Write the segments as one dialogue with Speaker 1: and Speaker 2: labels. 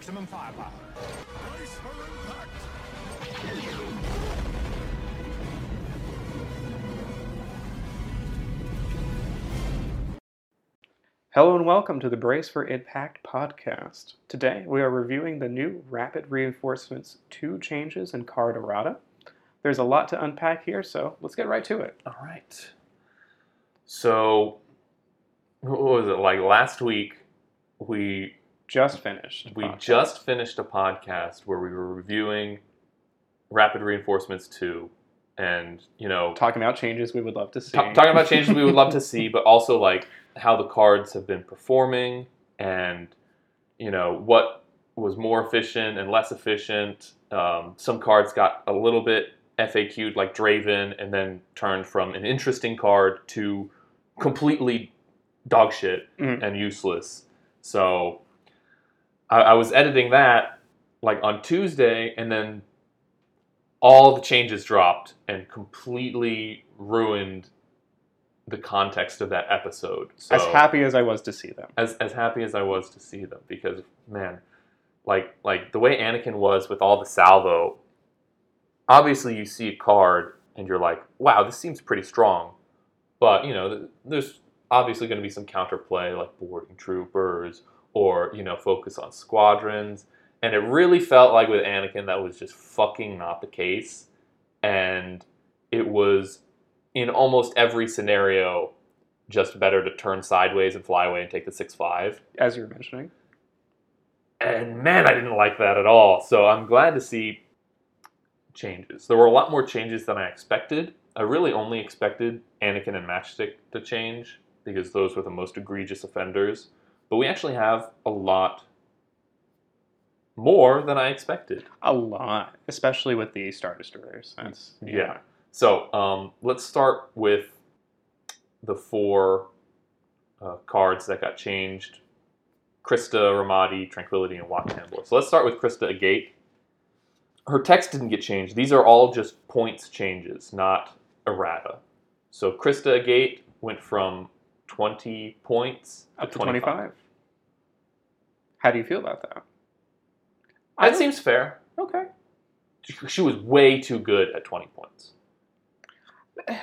Speaker 1: maximum firepower.
Speaker 2: Brace for impact.
Speaker 3: Hello and welcome to the Brace for Impact podcast. Today we are reviewing the new Rapid Reinforcements 2 changes in card errata. There's a lot to unpack here, so let's get right to it.
Speaker 4: All right. So, what was it like last week? We
Speaker 3: Just finished.
Speaker 4: we
Speaker 3: podcast.
Speaker 4: just finished a podcast where we were reviewing Rapid Reinforcements two, and you know
Speaker 3: talking about changes we would love to see.
Speaker 4: ta- talking about changes we would love to see, but also like how the cards have been performing, and you know what was more efficient and less efficient. Um, some cards got a little bit FAQ'd, like Draven, and then turned from an interesting card to completely dog shit
Speaker 3: Mhm.
Speaker 4: and useless. So I, I was editing that like on Tuesday, and then all the changes dropped and completely ruined the context of that episode. So
Speaker 3: as happy as I was to see them.
Speaker 4: as as happy as I was to see them because man, like like the way Anakin was with all the salvo. Obviously, you see a card and you're like, "Wow, this seems pretty strong," but you know, there's obviously going to be some counterplay like boarding troopers or you know focus on squadrons. And it really felt like with Anakin that was just fucking not the case, and it was in almost every scenario just better to turn sideways and fly away and take the six five.
Speaker 3: As you were mentioning.
Speaker 4: And man, I didn't like that at all. So I'm glad to see changes. There were a lot more changes than I expected. I really only expected Anakin and Matchstick to change because those were the most egregious offenders. But we actually have a lot more than I expected.
Speaker 3: A lot. Especially with the Star Destroyers. That's
Speaker 4: Yeah. So um, let's start with the four uh, cards that got changed: Kyrsta, Ramda, Tranquility, and Wat Tambor. So let's start with Kyrsta Agate. Her text didn't get changed. These are all just points changes, not errata. So Kyrsta Agate went from 20 points
Speaker 3: Up to 25. How do you feel about that?
Speaker 4: That seems fair.
Speaker 3: Okay.
Speaker 4: She was way too good at 20 points.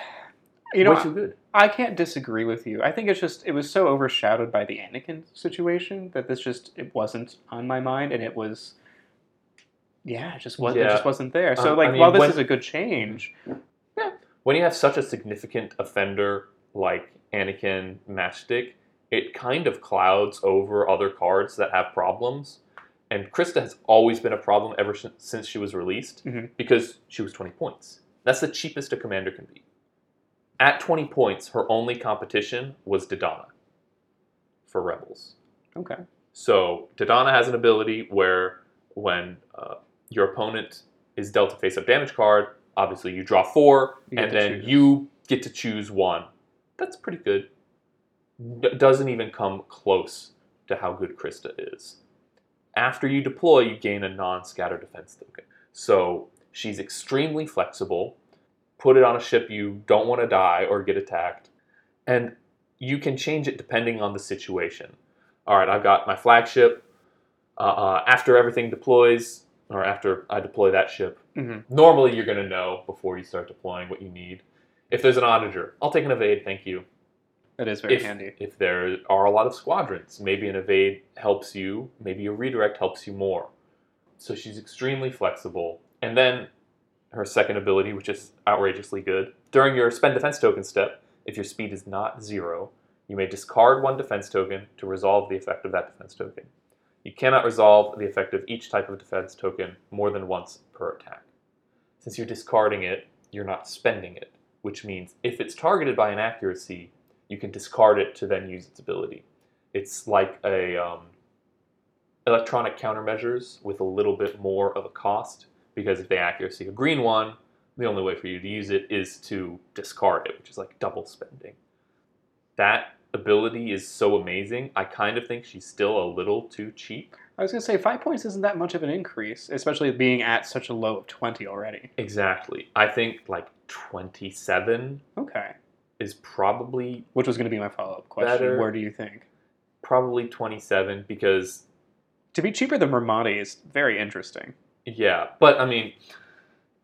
Speaker 3: You know,
Speaker 4: way too good.
Speaker 3: I can't disagree with you. I think it's just it was so overshadowed by the Anakin situation that this just it wasn't on my mind, and it was, yeah, it just wasn't. It just wasn't there. So
Speaker 4: Uh, I
Speaker 3: like,
Speaker 4: mean,
Speaker 3: while this
Speaker 4: when-
Speaker 3: is a good change, yeah.
Speaker 4: when you have such a significant offender like Anakin Matchstick, it kind of clouds over other cards that have problems. And Kyrsta has always been a problem ever sin- since she was released
Speaker 3: Mhm.
Speaker 4: because she was 20 points. That's the cheapest a commander can be. At 20 points, her only competition was Dodonna for Rebels.
Speaker 3: okay,
Speaker 4: So Dodonna has an ability where when uh, your opponent is dealt a face-up damage card, obviously you draw four,
Speaker 3: You
Speaker 4: and then
Speaker 3: choose.
Speaker 4: you get to choose one. That's pretty good. Doesn't even come close to how good Kyrsta is. After you deploy, you gain a non-scatter defense token. So she's extremely flexible. Put it on a ship you don't want to die or get attacked, and you can change it depending on the situation all right, I've got my flagship. Uh, uh, after everything deploys, or after I deploy that ship,
Speaker 3: Mhm.
Speaker 4: normally you're going to know before you start deploying what you need. If there's an auditor, I'll take an evade, thank you.
Speaker 3: That is very
Speaker 4: If,
Speaker 3: handy.
Speaker 4: if there are a lot of squadrons, maybe an evade helps you, maybe a redirect helps you more. So she's extremely flexible. And then her second ability, which is outrageously good, during your spend defense token step, if your speed is not zero, you may discard one defense token to resolve the effect of that defense token. You cannot resolve the effect of each type of defense token more than once per attack. Since you're discarding it, you're not spending it, which means if it's targeted by an accuracy, you can discard it to then use its ability. It's like a um, electronic countermeasures with a little bit more of a cost because if the accuracy a green one, the only way for you to use it is to discard it, which is like double spending. That ability is so amazing. I kind of think she's still a little too cheap.
Speaker 3: I was gonna say five points isn't that much of an increase, especially being at such a low of twenty already.
Speaker 4: Exactly. I think like 27
Speaker 3: Okay,
Speaker 4: is probably
Speaker 3: which was gonna be my follow up question.
Speaker 4: Better.
Speaker 3: Where do you think?
Speaker 4: probably 27 because
Speaker 3: To be cheaper than Ramda is very interesting.
Speaker 4: Yeah, but I mean,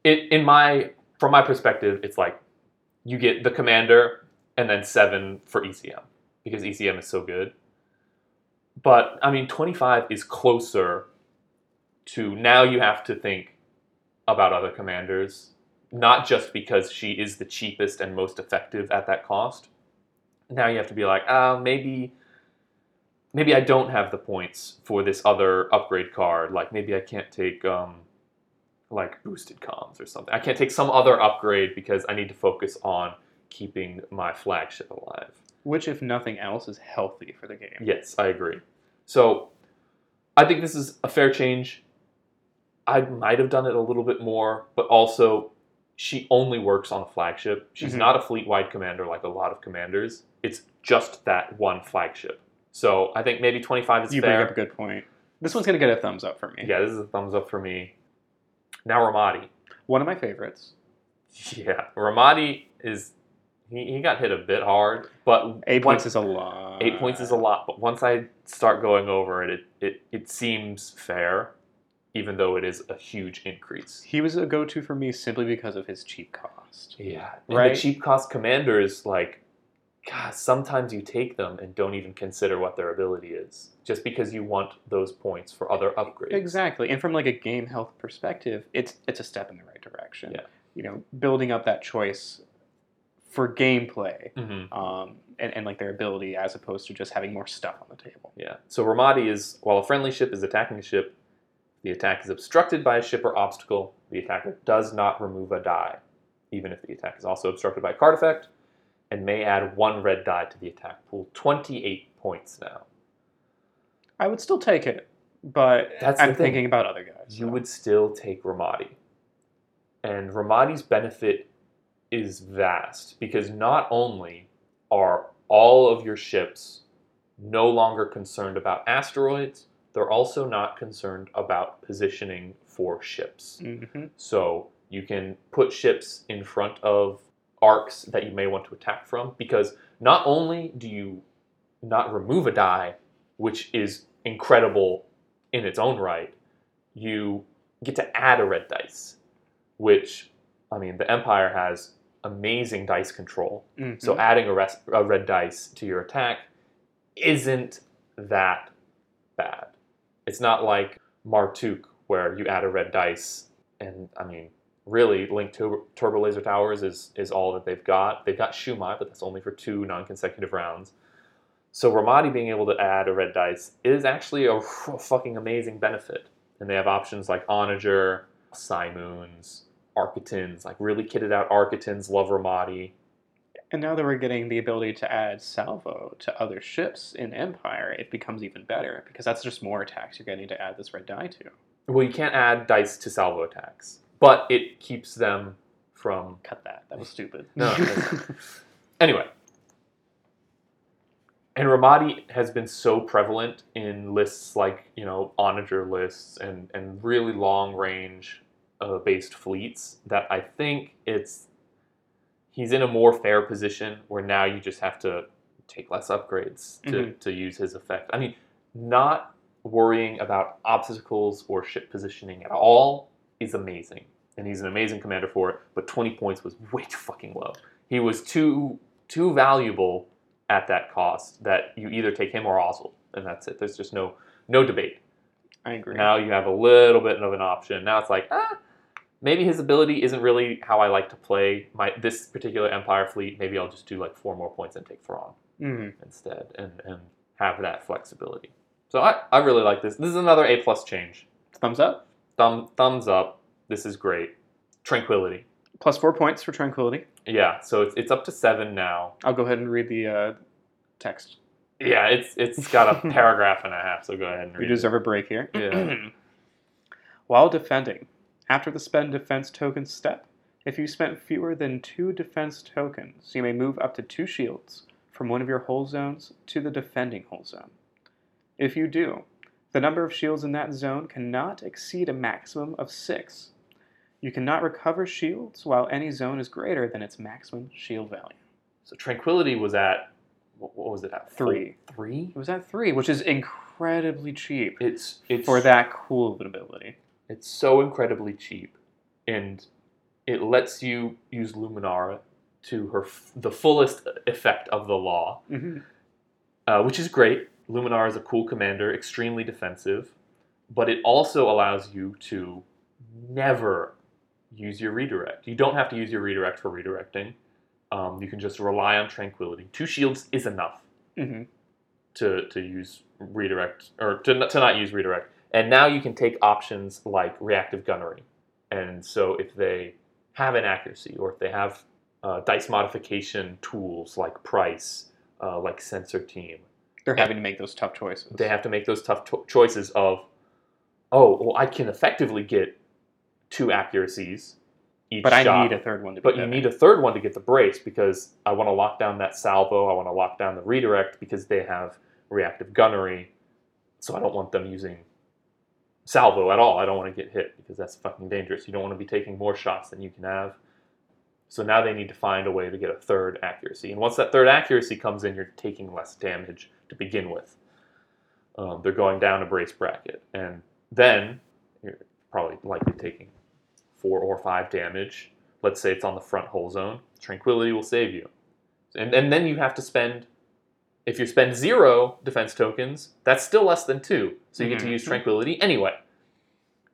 Speaker 4: it in my from my perspective, it's like you get the commander and then seven for ECM because ECM is so good. But I mean, twenty five is closer to now. You have to think about other commanders, not just because she is the cheapest and most effective at that cost. Now you have to be like, ah, maybe maybe I don't have the points for this other upgrade card. Like maybe I can't take um, like boosted comms or something. I can't take some other upgrade because I need to focus on keeping my flagship alive.
Speaker 3: Which, if nothing else, is healthy for the game.
Speaker 4: Yes, I agree. So I think this is a fair change. I might have done it a little bit more, but also she only works on a flagship. She's
Speaker 3: Mhm.
Speaker 4: not a fleet wide commander like a lot of commanders. It's just that one flagship. So I think maybe 25 is
Speaker 3: You
Speaker 4: fair.
Speaker 3: bring up a good point. This one's going to get a thumbs up for me.
Speaker 4: Yeah, this is a thumbs up for me. Now Ramda.
Speaker 3: One of my favorites.
Speaker 4: Yeah, Ramda is he, he got hit a bit hard, but
Speaker 3: Eight
Speaker 4: once-
Speaker 3: points is a lot.
Speaker 4: eight points is a lot. But once I start going over it, it, it, it seems fair, even though it is a huge increase.
Speaker 3: He was a go-to for me simply because of his cheap cost.
Speaker 4: Yeah, and
Speaker 3: Right.
Speaker 4: the cheap cost commanders like. God, sometimes you take them and don't even consider what their ability is, just because you want those points for other upgrades.
Speaker 3: Exactly, and from like a game health perspective, it's it's a step in the right direction.
Speaker 4: Yeah.
Speaker 3: You know, building up that choice for gameplay
Speaker 4: hmm
Speaker 3: um, and, and like their ability as opposed to just having more stuff on the table.
Speaker 4: Yeah. So Ramda is while a friendly ship is attacking a ship, the attack is obstructed by a ship or obstacle. The attacker does not remove a die, even if the attack is also obstructed by a card effect, and may add one red die to the attack pool. Twenty-eight points now.
Speaker 3: I would still take it, but
Speaker 4: That's
Speaker 3: I'm thinking about other guys.
Speaker 4: You
Speaker 3: so.
Speaker 4: would still take Ramda, and Ramda's benefit is vast because not only are all of your ships no longer concerned about asteroids, they're also not concerned about positioning for ships.
Speaker 3: Mhm.
Speaker 4: So you can put ships in front of arcs that you may want to attack from because not only do you not remove a die, which is incredible in its own right, you get to add a red dice, which, I mean, the Empire has amazing dice control.
Speaker 3: Mhm.
Speaker 4: So adding a, res- a red dice to your attack isn't that bad. It's not like Martuk where you add a red dice and I mean really Link Turbo, Turbo Laser Towers is is all that they've got. They've got Shumai, but that's only for two non-consecutive rounds. So Ramda being able to add a red dice is actually a fucking amazing benefit. And they have options like Onager, Simoons, Arquitens, like really kitted out Arquitens, love Ramda.
Speaker 3: And now that we're getting the ability to add salvo to other ships in Empire, it becomes even better because that's just more attacks you're getting to add this red die to.
Speaker 4: Well, you can't add dice to salvo attacks, but it keeps them from.
Speaker 3: Cut that. That was stupid.
Speaker 4: No, Anyway. And Ramda has been so prevalent in lists like, you know, Onager lists and, and really long range uh, based fleets that I think it's. He's in a more fair position where now you just have to take less upgrades to,
Speaker 3: Mhm.
Speaker 4: to use his effect. I mean, not worrying about obstacles or ship positioning at all is amazing. And he's an amazing commander for it, but 20 points was way too fucking low. He was too too valuable at that cost that you either take him or Oswald, and that's it. There's just no no debate.
Speaker 3: I agree.
Speaker 4: Now you have a little bit of an option. Now it's like, ah, maybe his ability isn't really how I like to play my this particular Empire fleet. Maybe I'll just do like four more points and take Thrawn
Speaker 3: Mhm.
Speaker 4: instead and, and have that flexibility. So I, I really like this. This is another A plus change.
Speaker 3: Thumbs up.
Speaker 4: Thumb thumbs up. This is great. Tranquility.
Speaker 3: Plus four points for tranquility.
Speaker 4: Yeah, so it's, it's up to seven now.
Speaker 3: I'll go ahead and read the uh, text.
Speaker 4: Yeah, it's it's got a paragraph and a half, so go ahead and
Speaker 3: We
Speaker 4: read it.
Speaker 3: deserve a break here.
Speaker 4: Yeah.
Speaker 3: While defending, after the spend defense token step, if you spent fewer than two defense tokens, you may move up to two shields from one of your hull zones to the defending hull zone. If you do, the number of shields in that zone cannot exceed a maximum of six. You cannot recover shields while any zone is greater than its maximum shield value.
Speaker 4: So Tranquility was at what was it at?
Speaker 3: Three.
Speaker 4: Three?
Speaker 3: It was at three, which is incredibly cheap
Speaker 4: It's it's
Speaker 3: for that cool of an ability.
Speaker 4: It's so incredibly cheap, and it lets you use Luminara to her f- the fullest effect of the law,
Speaker 3: Mm-hmm.
Speaker 4: uh, which is great. Luminara is a cool commander, extremely defensive, but it also allows you to never use your redirect. You don't have to use your redirect for redirecting. Um, you can just rely on Tranquility. Two shields is enough
Speaker 3: Mm-hmm.
Speaker 4: to, to use redirect or to, to not use redirect. And now you can take options like reactive gunnery. And so if they have an accuracy or if they have uh, dice modification tools like Pryce, uh, like sensor team,
Speaker 3: They're having to make those tough choices.
Speaker 4: they have to make those tough to- choices of, oh, well, I can effectively get two accuracies each
Speaker 3: but I
Speaker 4: shot.
Speaker 3: need a third one to.
Speaker 4: But you need a third one to get the brace because I want to lock down that salvo. I want to lock down the redirect because they have reactive gunnery. So I don't want them using salvo at all. I don't want to get hit because that's fucking dangerous. You don't want to be taking more shots than you can have. So now they need to find a way to get a third accuracy. And once that third accuracy comes in, you're taking less damage to begin with. Um, they're going down a brace bracket. And then you're probably likely taking four or five damage. Let's say it's on the front hole zone. Tranquility will save you. And, and then you have to spend, if you spend zero defense tokens, that's still less than two. So you get to use Tranquility anyway,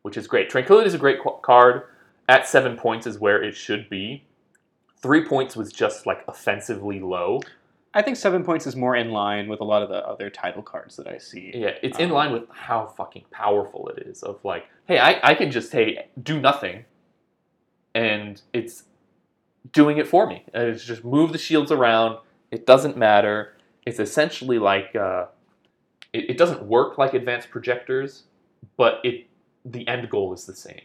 Speaker 4: which is great. Tranquility is a great qu- card. At seven points is where it should be. Three points was just like offensively low.
Speaker 3: I think seven points is more in line with a lot of the other title cards that I see.
Speaker 4: Yeah, it's in
Speaker 3: Um,
Speaker 4: line with how fucking powerful it is. Of like, hey, I, I can just hey do nothing, and it's doing it for me. And it's just move the shields around. It doesn't matter. It's essentially like uh, it, it doesn't work like advanced projectors, but it the end goal is the same.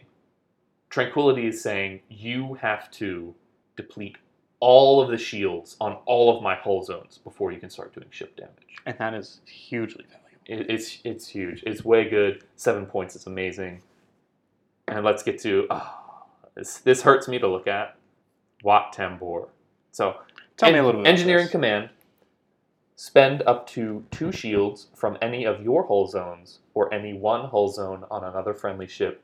Speaker 4: Tranquility is saying you have to deplete all of the shields on all of my hull zones before you can start doing ship damage.
Speaker 3: And that is hugely valuable.
Speaker 4: It, it's it's huge. It's way good. Seven points is amazing. And let's get to ah, this. This hurts me to look at. Wat Tambor. So
Speaker 3: Tell me a little bit. about
Speaker 4: Engineering command. Spend up to two shields from any of your hull zones or any one hull zone on another friendly ship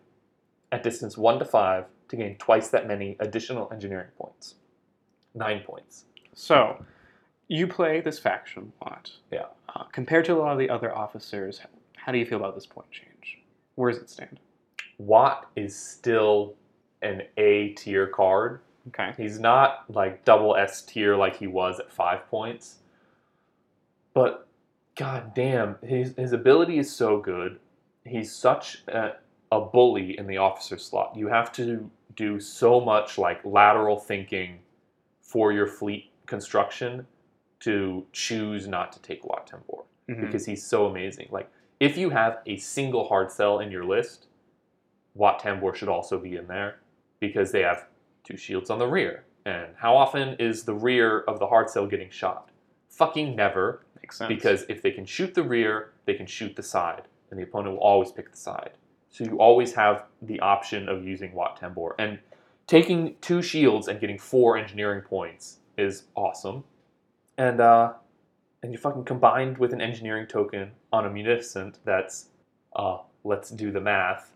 Speaker 4: at distance one to five to gain twice that many additional engineering points. Nine points.
Speaker 3: So, you play this faction a lot.
Speaker 4: Yeah.
Speaker 3: Uh, compared to a lot of the other officers, how do you feel about this point change? Where does it stand?
Speaker 4: Wat is still an A tier card.
Speaker 3: Okay.
Speaker 4: He's not like double S tier like he was at five points. But god damn, his his ability is so good. He's such a, a bully in the officer slot. You have to do so much like lateral thinking for your fleet construction to choose not to take Wat Tambor
Speaker 3: Mhm.
Speaker 4: because he's so amazing. Like if you have a single Hardcell in your list, Wat Tambor should also be in there because they have two shields on the rear. And how often is the rear of the Hardcell getting shot? Fucking never.
Speaker 3: Makes sense.
Speaker 4: Because if they can shoot the rear, they can shoot the side, and the opponent will always pick the side. So you always have the option of using Wat Tambor. And taking two shields and getting four engineering points is awesome. And uh, and you fucking combined with an engineering token on a munificent that's uh, let's do the math.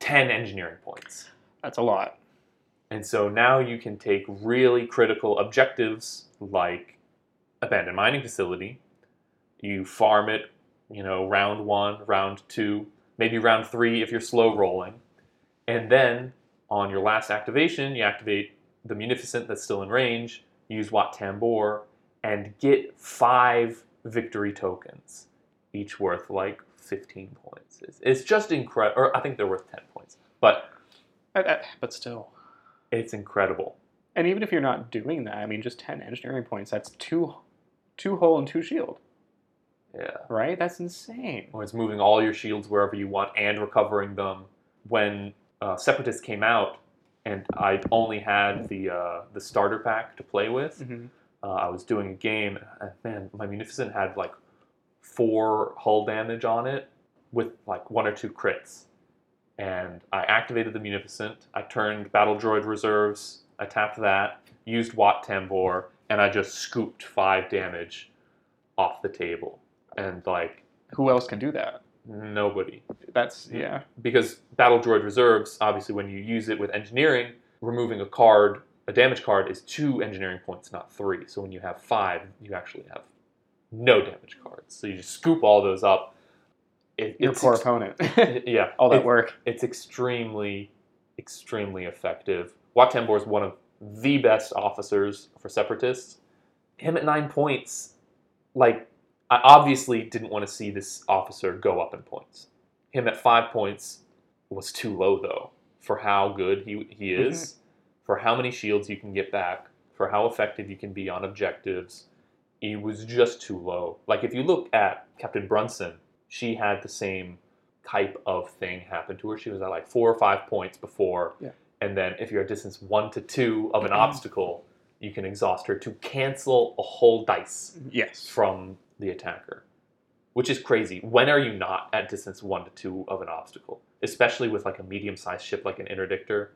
Speaker 4: Ten engineering points.
Speaker 3: that's a lot.
Speaker 4: And so now you can take really critical objectives like abandoned mining facility. You farm it, you know, round one, round two, maybe round three if you're slow rolling. And then on your last activation, you activate the munificent that's still in range, use Wat Tambor, and get five victory tokens, each worth like 15 points. It's, it's just incredible. Or I think they're worth 10 points, but
Speaker 3: Uh, uh, But still.
Speaker 4: it's incredible.
Speaker 3: And even if you're not doing that, I mean, just 10 engineering points, that's two, two hull and two shield,
Speaker 4: Yeah.
Speaker 3: right? That's insane.
Speaker 4: Or it's moving all your shields wherever you want and recovering them. When uh, Separatists came out, and I only had the uh, the starter pack to play with,
Speaker 3: hmm
Speaker 4: uh, I was doing a game, and man, my Munificent had like four hull damage on it with like one or two crits. And I activated the Munificent. I turned Battle Droid reserves. I tapped that, used Wat Tambor, and I just scooped five damage off the table. And like
Speaker 3: Who else can do that?
Speaker 4: nobody.
Speaker 3: That's yeah.
Speaker 4: Because Battle Droid Reserves, obviously when you use it with engineering, removing a card, a damage card is two engineering points, not three. So when you have five, you actually have no damage cards. So you just scoop all those up. It,
Speaker 3: Your poor
Speaker 4: ex-
Speaker 3: opponent.
Speaker 4: yeah,
Speaker 3: All that
Speaker 4: it-
Speaker 3: work.
Speaker 4: it's extremely, extremely effective. Wat Tambor is one of the best officers for separatists. Him at nine points, like I obviously didn't want to see this officer go up in points. Him at five points was too low though for how good he he mm-hmm. is, for how many shields you can get back, for how effective you can be on objectives. He was just too low. Like if you look at Captain Brunson, she had the same type of thing happen to her. She was at like four or five points before.
Speaker 3: Yeah.
Speaker 4: And then if you're at distance one to two of an
Speaker 3: Mhm.
Speaker 4: obstacle, you can exhaust her to cancel a whole dice
Speaker 3: Yes.
Speaker 4: from the attacker, which is crazy. When are you not at distance one to two of an obstacle? Especially with like a medium sized ship like an interdictor,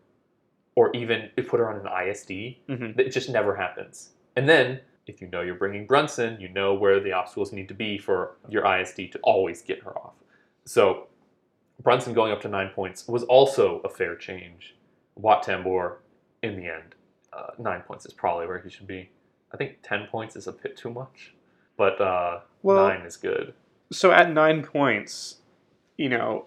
Speaker 4: or even if put her on an ISD,
Speaker 3: Mhm.
Speaker 4: it just never happens. And then if you know you're bringing Brunson, you know where the obstacles need to be for your ISD to always get her off. So Brunson going up to nine points was also a fair change. Wat Tambor, in the end, uh, nine points is probably where he should be. I think ten points is a bit too much, but uh,
Speaker 3: Well-
Speaker 4: nine is good.
Speaker 3: So at nine points, you know,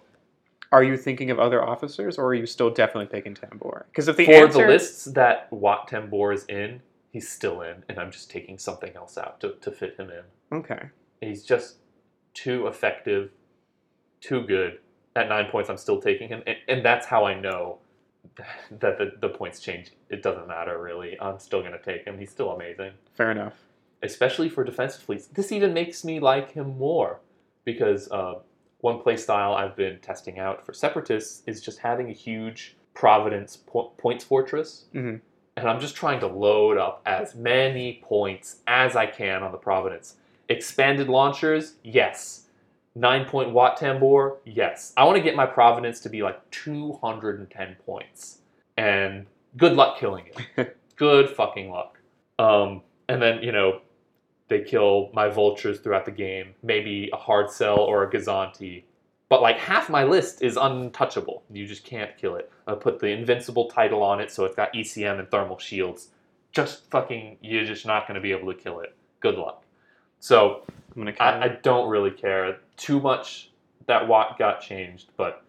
Speaker 3: are you thinking of other officers, or are you still definitely picking Tambor? Because if the
Speaker 4: For
Speaker 3: answer,
Speaker 4: the lists that Wat Tambor is in, he's still in, and I'm just taking something else out to, to fit him in.
Speaker 3: okay,
Speaker 4: He's just too effective, too good. At nine points, I'm still taking him, and, and that's how I know that the, the points change. It doesn't matter really. I'm still going to take him. He's still amazing,
Speaker 3: fair enough.
Speaker 4: especially for defensive fleets. This even makes me like him more because uh, one play style I've been testing out for separatists is just having a huge Providence po- points fortress
Speaker 3: Mhm.
Speaker 4: and I'm just trying to load up as many points as I can on the Providence. Expanded launchers, yes. Nine point Wat Tambor, yes. I want to get my Providence to be like 210 points, and good luck killing it. good fucking luck. Um, and then you know, they kill my vultures throughout the game. Maybe a Hardcell or a Gozanti. But like half my list is untouchable. You just can't kill it. I put the invincible title on it, so it's got ECM and thermal shields. Just fucking, you're just not going to be able to kill it. Good luck. So
Speaker 3: gonna.
Speaker 4: I, I don't really care too much that Wat got changed, but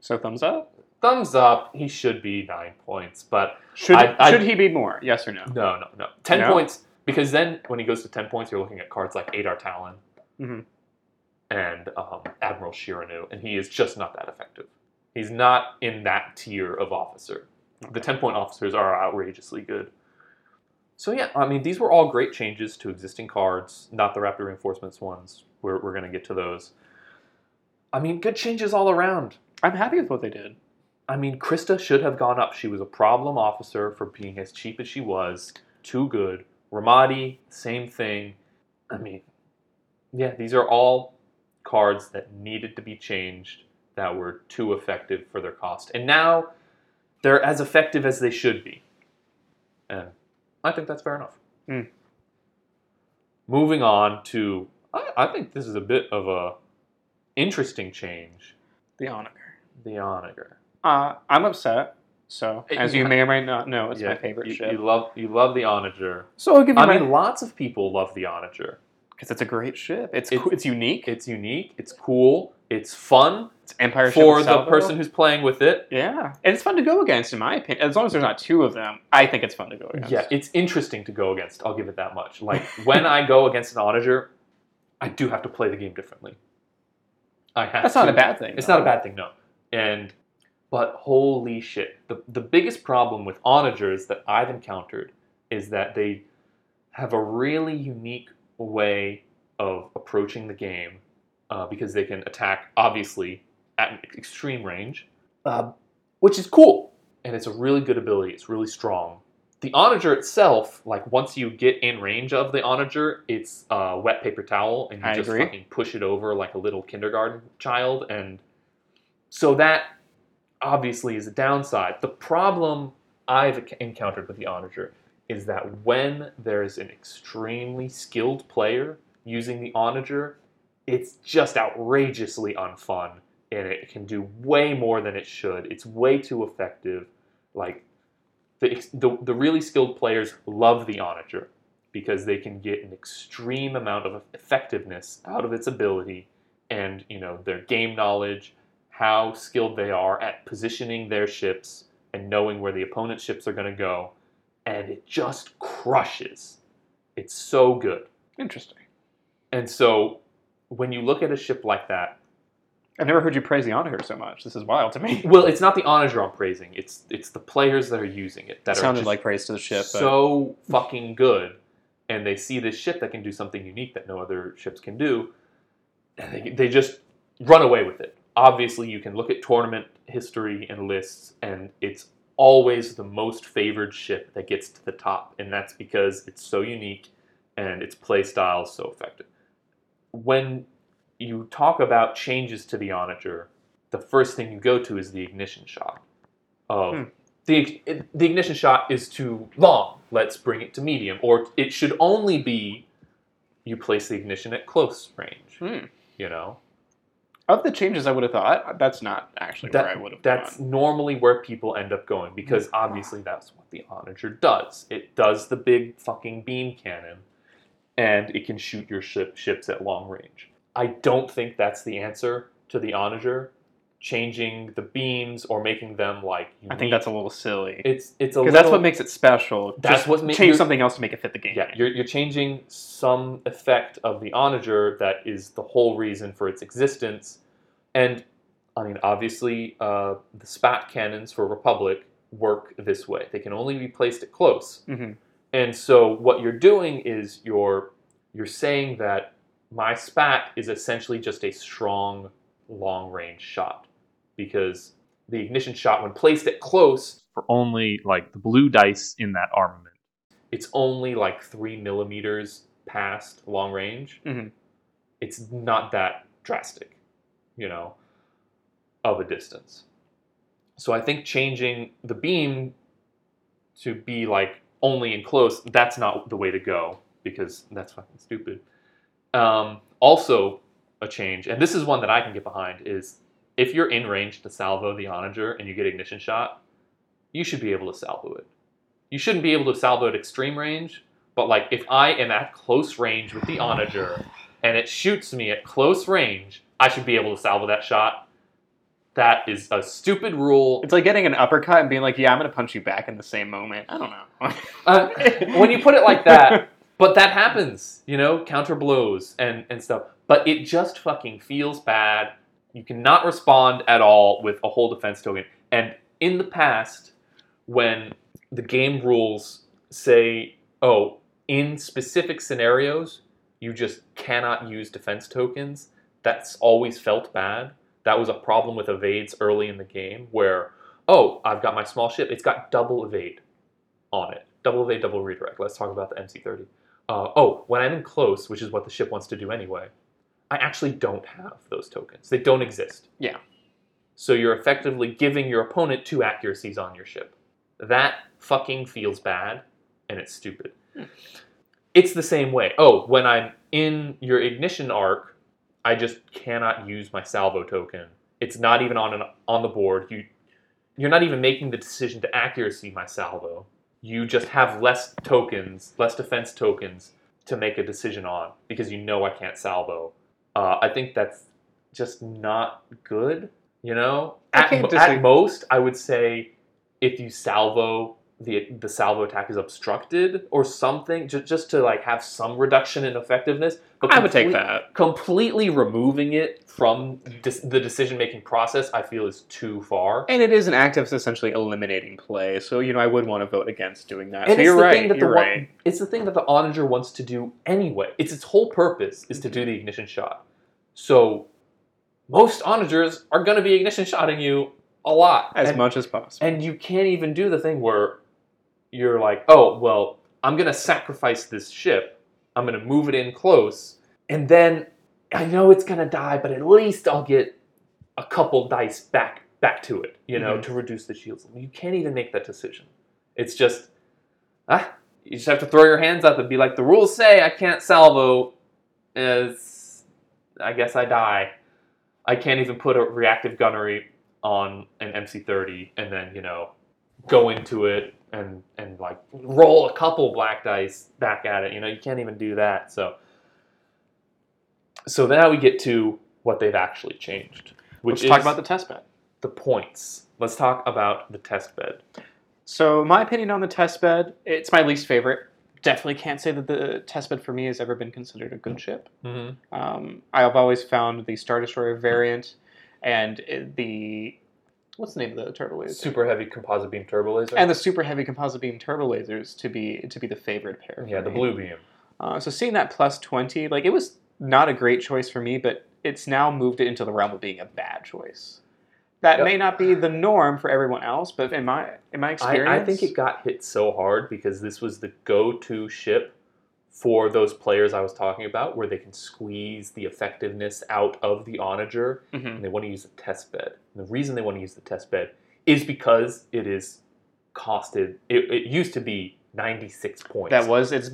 Speaker 3: so thumbs up.
Speaker 4: thumbs up. He should be nine points, but
Speaker 3: Should
Speaker 4: I- I-
Speaker 3: should he be more? Yes or no?
Speaker 4: no, no, no. Ten
Speaker 3: No?
Speaker 4: points because then when he goes to ten points, you're looking at cards like Adar Tallon
Speaker 3: Mhm.
Speaker 4: and um, Admiral Chiraneau, and he is just not that effective. He's not in that tier of officer. The ten point officers are outrageously good. So yeah, I mean these were all great changes to existing cards, not the rapid reinforcements ones. We're we're gonna get to those. I mean, good changes all around.
Speaker 3: I'm happy with what they did.
Speaker 4: I mean, Kyrsta should have gone up. She was a problem officer for being as cheap as she was. Too good. Ramda, same thing. I mean, yeah, these are all cards that needed to be changed that were too effective for their cost. And now they're as effective as they should be. And I think that's fair enough.
Speaker 3: Hmm.
Speaker 4: Moving on to, I, I think this is a bit of a interesting change.
Speaker 3: The onager.
Speaker 4: The Onager.
Speaker 3: Uh, I'm upset. So, as you may or may not know, it's my favorite
Speaker 4: you,
Speaker 3: ship.
Speaker 4: You love you love the Onager.
Speaker 3: so I'll give you
Speaker 4: I
Speaker 3: my
Speaker 4: mean, lots of people love the Onager.
Speaker 3: because it's a great ship. It's
Speaker 4: It's-
Speaker 3: coo- it's unique.
Speaker 4: It's unique. It's cool. It's fun
Speaker 3: It's Empire ship
Speaker 4: for the person who's playing with it.
Speaker 3: Yeah, and it's fun to go against, in my opinion. As long as there's not two of them, I think it's fun to go against.
Speaker 4: Yeah, it's interesting to go against. I'll give it that much. Like when I go against an Onager, I do have to play the game differently. I have.
Speaker 3: that's not a bad thing.
Speaker 4: It's
Speaker 3: though.
Speaker 4: not a bad thing, no. And but holy shit, the the biggest problem with onagers that I've encountered is that they have a really unique way of approaching the game uh, because they can attack obviously at an extreme range, uh, which is cool, and it's a really good ability. It's really strong. The onager itself, like once you get in range of the onager, it's a wet paper towel, and you
Speaker 3: I
Speaker 4: just
Speaker 3: agree.
Speaker 4: fucking push it over like a little kindergarten child, and so that obviously is a downside. The problem I've encountered with the onager is that when there's an extremely skilled player using the onager, it's just outrageously unfun and it can do way more than it should. It's way too effective. Like the, the, the really skilled players love the onager because they can get an extreme amount of effectiveness out of its ability and you know their game knowledge, how skilled they are at positioning their ships and knowing where the opponent's ships are going to go, and it just crushes. It's so good.
Speaker 3: Interesting.
Speaker 4: And so when you look at a ship like that,
Speaker 3: I've never heard you praise the Onager so much. This is wild to me.
Speaker 4: well, it's not the onager I'm praising. It's it's the players that are using it that
Speaker 3: It sounded like praise to the ship. but-
Speaker 4: so fucking good, and they see this ship that can do something unique that no other ships can do, and they, they just run away with it. Obviously, you can look at tournament history and lists, and it's always the most favored ship that gets to the top, and that's because it's so unique and its play style is so effective. When you talk about changes to the onager, the first thing you go to is the ignition shot. Of
Speaker 3: Hmm.
Speaker 4: the the ignition shot is too long. Let's bring it to medium, or it should only be you place the ignition at close range.
Speaker 3: Hmm.
Speaker 4: You know,
Speaker 3: Of the changes I would have thought, that's not actually
Speaker 4: That-
Speaker 3: where I would have
Speaker 4: that's
Speaker 3: gone.
Speaker 4: normally where people end up going because obviously that's what the onager does. It does the big fucking beam cannon, and it can shoot your ship ships at long range. I don't think that's the answer to the onager. Changing the beams or making them like
Speaker 3: I think that's a little silly.
Speaker 4: it's it's a
Speaker 3: Because that's what makes it special.
Speaker 4: That's
Speaker 3: Just
Speaker 4: what ma-
Speaker 3: change something else to make it fit the game.
Speaker 4: Yeah, you're, you're changing some effect of the onager that is the whole reason for its existence. And, I mean, obviously, uh, the spat cannons for Republic work this way. They can only be placed at close.
Speaker 3: hmm
Speaker 4: And so what you're doing is you're you're saying that my spat is essentially just a strong long range shot because the ignition shot when placed at close for only like the blue dice in that armament. It's only like three millimeters past long range.
Speaker 3: Mhm.
Speaker 4: it's not that drastic you know of a distance. So i think changing the beam to be like only in close, that's not the way to go because that's fucking stupid. Um, also, a change, and this is one that I can get behind, is if you're in range to salvo the onager and you get ignition shot, you should be able to salvo it. You shouldn't be able to salvo at extreme range, but like if I am at close range with the onager and it shoots me at close range, I should be able to salvo that shot. That is a stupid rule.
Speaker 3: It's like getting an uppercut and being like, "Yeah, I'm gonna punch you back in the same moment." I don't know.
Speaker 4: Uh, when you put it like that, but that happens, you know, counter blows and, and stuff. But it just fucking feels bad. You cannot respond at all with a whole defense token. And in the past, when the game rules say, oh, in specific scenarios, you just cannot use defense tokens, that's always felt bad. That was a problem with evades early in the game where, oh, I've got my small ship, it's got double evade on it. Double evade, double redirect. Let's talk about the MC30. Uh, oh, when I'm in close, which is what the ship wants to do anyway, I actually don't have those tokens. They don't exist.
Speaker 3: Yeah.
Speaker 4: So you're effectively giving your opponent two accuracies on your ship. That fucking feels bad, and it's stupid. It's the same way. Oh, when I'm in your ignition arc, I just cannot use my salvo token. It's not even on an, on the board. You you're not even making the decision to accuracy my salvo. You just have less tokens, less defense tokens to make a decision on because you know I can't salvo. Uh, I think that's just not good. You know, at,
Speaker 3: can't
Speaker 4: mo-
Speaker 3: disagree.
Speaker 4: at most, I would say if you salvo the the salvo attack is obstructed or something, just just to like have some reduction in effectiveness. But
Speaker 3: I would take that.
Speaker 4: Completely removing it from dis- the decision making process, I feel, is too far.
Speaker 3: And it is an act of essentially eliminating play, so you know I would want to vote against doing that.
Speaker 4: And
Speaker 3: so you're
Speaker 4: the
Speaker 3: right.
Speaker 4: that the
Speaker 3: you're
Speaker 4: one-
Speaker 3: right.
Speaker 4: It's the thing that the onager wants to do anyway. It's its whole purpose is to do the ignition shot. So most onagers are going to be ignition shotting you a lot,
Speaker 3: As
Speaker 4: and,
Speaker 3: much as possible.
Speaker 4: and you can't even do the thing where you're like, oh well, I'm going to sacrifice this ship. I'm going to move it in close, and then I know it's going to die, but at least I'll get a couple dice back back to it, you know,
Speaker 3: Mhm.
Speaker 4: to reduce the shields. You can't even make that decision. It's just ah, you just have to throw your hands up and be like, the rules say I can't salvo. Is I guess I die. I can't even put a reactive gunnery on an MC30 and then you know go into it and and like roll a couple black dice back at it. You know you can't even do that. So so now we get to what they've actually changed, which
Speaker 3: Let's
Speaker 4: is
Speaker 3: talk about the test bed.
Speaker 4: the points. Let's talk about the test bed.
Speaker 3: So, my opinion on the test bed, it's my least favorite. Definitely can't say that the test bed for me has ever been considered a good ship.
Speaker 4: Mm-hmm.
Speaker 3: Um, I've always found the Star Destroyer variant and the what's the name of the turbo laser?
Speaker 4: Super heavy composite beam turbo laser.
Speaker 3: and the super heavy composite beam turbo lasers to be to be the favorite pair.
Speaker 4: yeah, the
Speaker 3: me.
Speaker 4: blue beam.
Speaker 3: Uh, so seeing that plus twenty, like it was not a great choice for me, but it's now moved it into the realm of being a bad choice. That
Speaker 4: Yep.
Speaker 3: may not be the norm for everyone else, but in my in my experience,
Speaker 4: I, I think it got hit so hard because this was the go-to ship for those players I was talking about, where they can squeeze the effectiveness out of the onager,
Speaker 3: Mhm.
Speaker 4: and they want to use the test bed. And the reason they want to use the test bed is because it is costed. It, it used to be ninety-six points.
Speaker 3: that was its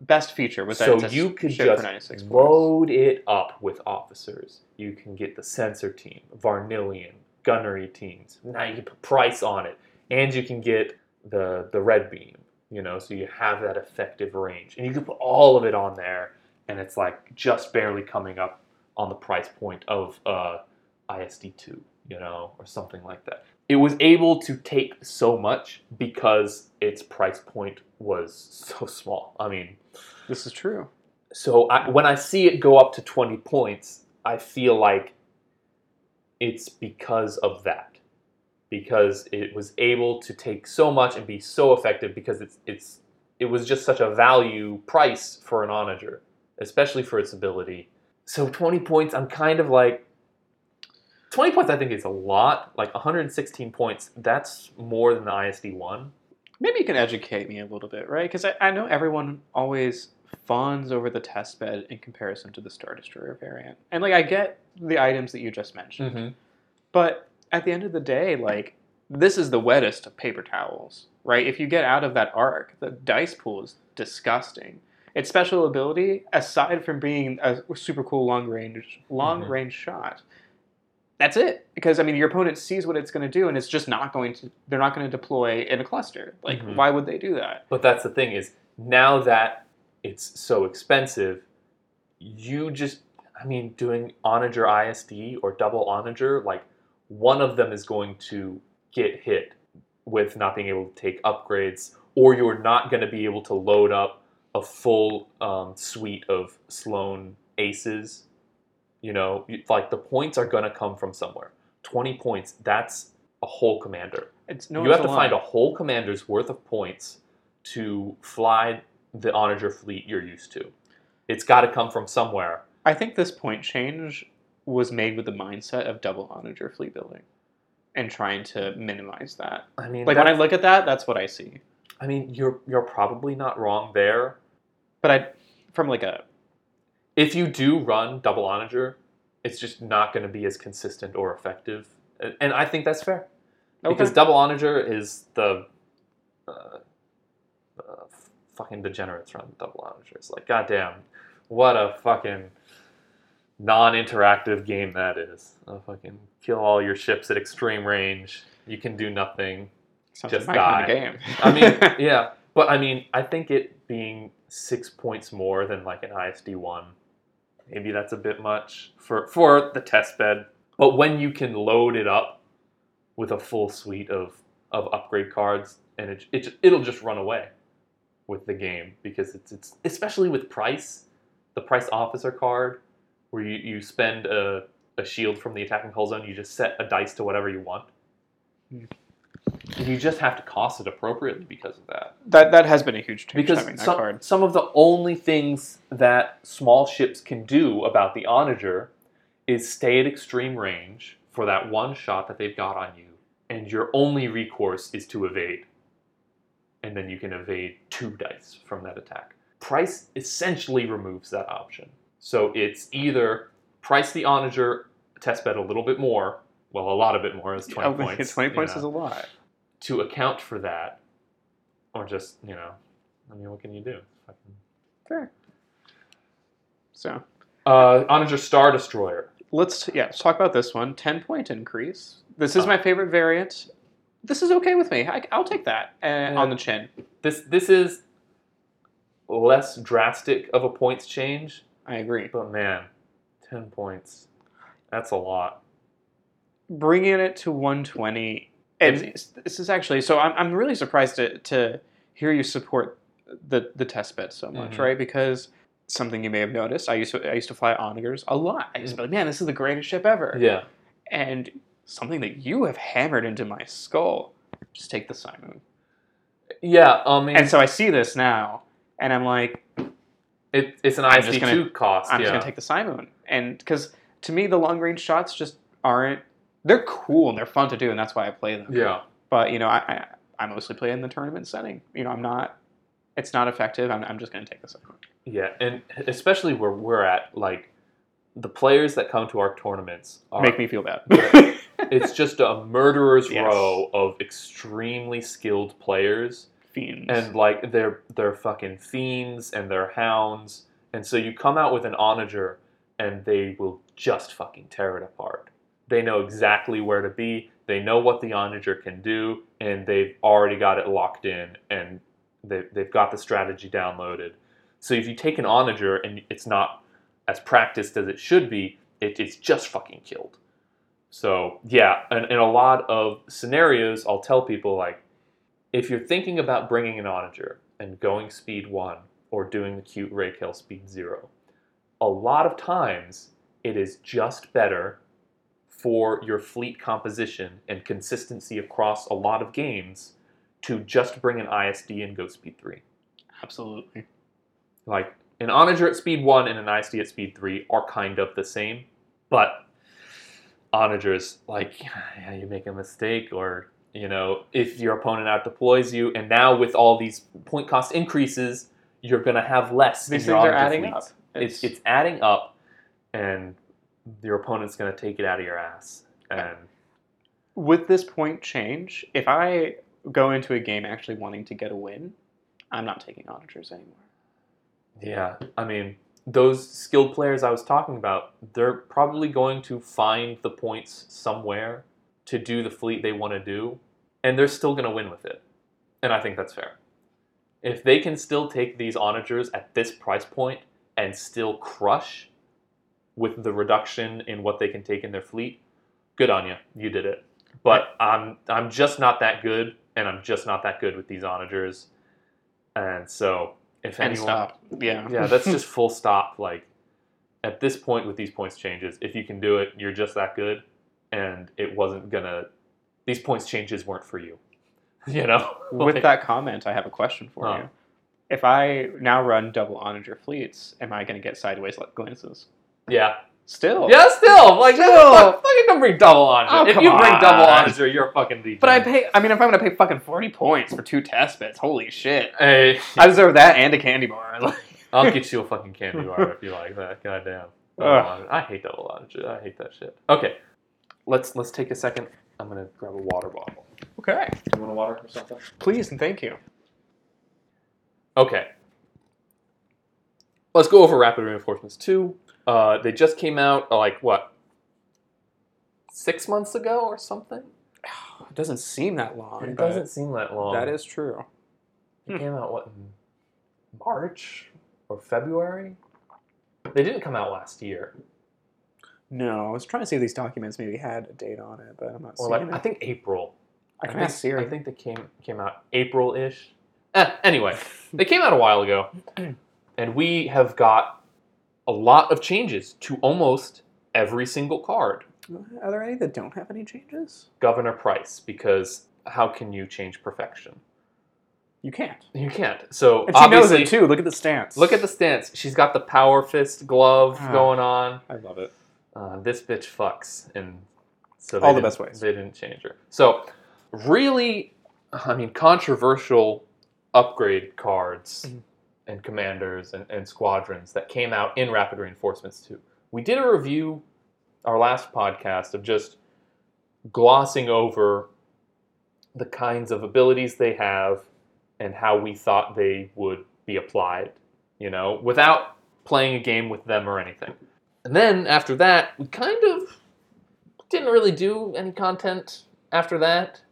Speaker 3: best feature. Was
Speaker 4: so
Speaker 3: a
Speaker 4: you could just
Speaker 3: 96
Speaker 4: load it up with officers. You can get the sensor team, Varnillion, gunnery teams. Now you can put Pryce on it, and you can get the the red beam. You know, so you have that effective range, and you can put all of it on there, and it's like just barely coming up on the price point of uh, ISD two, you know, or something like that. It was able to take so much because its price point was so small. I mean,
Speaker 3: This is true.
Speaker 4: so I, when I see it go up to 20 points, I feel like it's because of that. Because it was able to take so much and be so effective because it's it's it was just such a value price for an onager, especially for its ability. So 20 points, I'm kind of like 20 points I think is a lot. Like 116 points, that's more than the ISD one.
Speaker 3: Maybe you can educate me a little bit, right? Because I, I know everyone always fawns over the test bed in comparison to the Star Destroyer variant. And like I get the items that you just mentioned.
Speaker 4: Mm-hmm.
Speaker 3: But at the end of the day, like this is the wettest of paper towels, right? If you get out of that arc, the dice pool is disgusting. Its special ability, aside from being a super cool long range long
Speaker 4: Mhm.
Speaker 3: range shot, that's it. Because I mean, your opponent sees what it's going to do, and it's just not going to. They're not going to deploy in a cluster. Like,
Speaker 4: Mhm.
Speaker 3: why would they do that?
Speaker 4: But that's the thing is now that it's so expensive, you just I mean doing onager ISD or double onager, like one of them is going to get hit with not being able to take upgrades, or you're not going to be able to load up a full um, suite of Sloane aces. You know, like the points are going to come from somewhere. Twenty points, that's a whole commander
Speaker 3: It's no.
Speaker 4: you have to find a whole commander's worth of points to fly the onager fleet you're used to. It's got to come from somewhere.
Speaker 3: I think this point change was made with the mindset of double onager fleet building, and trying to minimize that.
Speaker 4: I mean,
Speaker 3: Like when I look at that, that's what I see.
Speaker 4: I mean, you're you're probably not wrong there.
Speaker 3: But I, from like a
Speaker 4: If you do run double onager, it's just not going to be as consistent or effective, and I think that's fair because double onager is the uh, uh, fucking degenerates run double onager. It's like goddamn, what a fucking non-interactive game that is. A fucking kill all your ships at extreme range. You can do nothing.
Speaker 3: sounds
Speaker 4: just
Speaker 3: like kind
Speaker 4: die.
Speaker 3: of game.
Speaker 4: I mean, yeah, but I mean, I think it being six points more than like an ISD one, maybe that's a bit much for for the test bed. But when you can load it up with a full suite of of upgrade cards, and it, it it'll just run away with the game because it's it's especially with Pryce, the Pryce officer card, where you, you spend a, a shield from the attacking hull zone, you just set a dice to whatever you want.
Speaker 3: Hmm.
Speaker 4: You just have to cost it appropriately because of that.
Speaker 3: that that has been a huge change
Speaker 4: Because
Speaker 3: having that
Speaker 4: some,
Speaker 3: card.
Speaker 4: some of the only things that small ships can do about the onager is stay at extreme range for that one shot that they've got on you, and your only recourse is to evade. And then you can evade two dice from that attack. Pryce essentially removes that option. So it's either price the onager test bed a little bit more, well, a lot of it more is 20
Speaker 3: Oh,
Speaker 4: points.
Speaker 3: Twenty points
Speaker 4: know
Speaker 3: is a lot.
Speaker 4: to account for that, or just you know, I mean, what can you do? Fucking-
Speaker 3: Fair. So
Speaker 4: Uh, Onager Star Destroyer.
Speaker 3: let's yeah let's talk about this one. Ten point increase. This is
Speaker 4: Uh.
Speaker 3: my favorite variant. This is okay with me. I, I'll take that uh,
Speaker 4: Yeah.
Speaker 3: on the chin.
Speaker 4: This this is less drastic of a points change,
Speaker 3: I agree.
Speaker 4: but man, ten points. That's a lot.
Speaker 3: bringing it to 120 and this is actually so i'm, I'm really surprised to, to hear you support the the test bed so much
Speaker 4: Mhm.
Speaker 3: right because something you may have noticed i used to i used to fly onagers a lot i used to be like man this is the greatest ship ever
Speaker 4: Yeah.
Speaker 3: and something that you have hammered into my skull just take the simon
Speaker 4: Yeah. I mean,
Speaker 3: and so i see this now and i'm like
Speaker 4: it, it's an
Speaker 3: I'm just
Speaker 4: ISD
Speaker 3: gonna-
Speaker 4: two cost.
Speaker 3: i'm
Speaker 4: yeah.
Speaker 3: just gonna take the simon and because to me the long range shots just aren't they're cool and they're fun to do and that's why i play them
Speaker 4: yeah.
Speaker 3: but you know I, I I mostly play in the tournament setting. You know I'm not it's not effective. I'm, I'm just going to take the out.
Speaker 4: Yeah, and especially where we're at, like the players that come to our tournaments are
Speaker 3: Make me feel bad.
Speaker 4: it's just a murderer's
Speaker 3: Yes.
Speaker 4: row of extremely skilled players
Speaker 3: Fiends.
Speaker 4: and like they're they're fucking fiends and they're hounds. And so you come out with an onager and they will just fucking tear it apart. They know exactly where to be. They know what the onager can do and they've already got it locked in and they, they've got the strategy downloaded. So if you take an onager and it's not as practiced as it should be it, it's just fucking killed. So yeah in, in a lot of scenarios i'll tell people like if you're thinking about bringing an onager and going speed one or doing the cute Raykill speed zero, a lot of times it is just better for your fleet composition and consistency across a lot of games to just bring an ISD and go speed three.
Speaker 3: Absolutely.
Speaker 4: Like an onager at speed one and an ISD at speed three are kind of the same, but onagers like yeah, you make a mistake or you know if your opponent out deploys you and now with all these point cost increases you're going to have less
Speaker 3: These things are adding
Speaker 4: fleet.
Speaker 3: up.
Speaker 4: it's, it's adding up and your opponent's going to take it out of your ass and
Speaker 3: with this point change, if I go into a game actually wanting to get a win, I'm not taking auditors anymore.
Speaker 4: Yeah, I mean, those skilled players I was talking about, they're probably going to find the points somewhere to do the fleet they want to do, and they're still going to win with it. And I think that's fair. If they can still take these onagers at this price point and still crush with the reduction in what they can take in their fleet, good on you. You did it. But I'm I'm just not that good, and I'm just not that good with these onagers. And so if
Speaker 3: And
Speaker 4: anyone
Speaker 3: stop. Yeah.
Speaker 4: yeah, that's just full stop. Like at this point with these points changes, if you can do it, you're just that good, and it wasn't gonna. These points changes weren't for you. You know.
Speaker 3: With that comment, I have a question for
Speaker 4: Huh.
Speaker 3: you. If I now run double onager fleets, am I going to get sideways glances?
Speaker 4: Yeah.
Speaker 3: Still.
Speaker 4: Yeah. Still, like,
Speaker 3: Still.
Speaker 4: fuck, fucking don't bring double onager.
Speaker 3: Oh,
Speaker 4: if you bring double onager, you're a fucking legion.
Speaker 3: But I pay. I mean, if I'm going to pay fucking forty points for two test beds, holy shit!
Speaker 4: Hey,
Speaker 3: I deserve that and a candy bar. Like,
Speaker 4: I'll get you a fucking candy bar if you like that. Goddamn. I hate double onager. I hate that shit. Okay. Let's let's take a second. I'm gonna grab a water bottle.
Speaker 3: okay.
Speaker 4: You want a water or something?
Speaker 3: Please and thank you.
Speaker 4: Okay. Let's go over Rapid Reinforcements 2. Uh, they just came out, uh, like, what? Six months ago or something?
Speaker 3: It doesn't seem that long.
Speaker 4: It
Speaker 3: but
Speaker 4: doesn't seem that long.
Speaker 3: That is true.
Speaker 4: It came out, what, in March or February? They didn't come out last year.
Speaker 3: No, I was trying to see if these documents maybe had a date on it, but I'm not
Speaker 4: Or, like, I think April.
Speaker 3: I can
Speaker 4: think,
Speaker 3: ask Siri.
Speaker 4: I think they came came out April-ish. Eh, anyway, they came out a while ago, and we have got a lot of changes to almost every single card.
Speaker 3: Are there any that don't have any changes?
Speaker 4: Governor Pryce, because how can you change perfection?
Speaker 3: You can't.
Speaker 4: You can't. So
Speaker 3: And she knows it too. Look at the stance.
Speaker 4: look at the stance. She's got the power fist glove
Speaker 3: Ah.
Speaker 4: going on.
Speaker 3: I love it.
Speaker 4: Uh, this bitch fucks, and so
Speaker 3: All the best ways.
Speaker 4: They didn't change her. So really, I mean, controversial upgrade cards
Speaker 3: Mhm.
Speaker 4: and commanders and, and squadrons that came out in Rapid Reinforcements too. We did a review our last podcast of just glossing over the kinds of abilities they have and how we thought they would be applied, you know, without playing a game with them or anything. And then after that, we kind of didn't really do any content after that.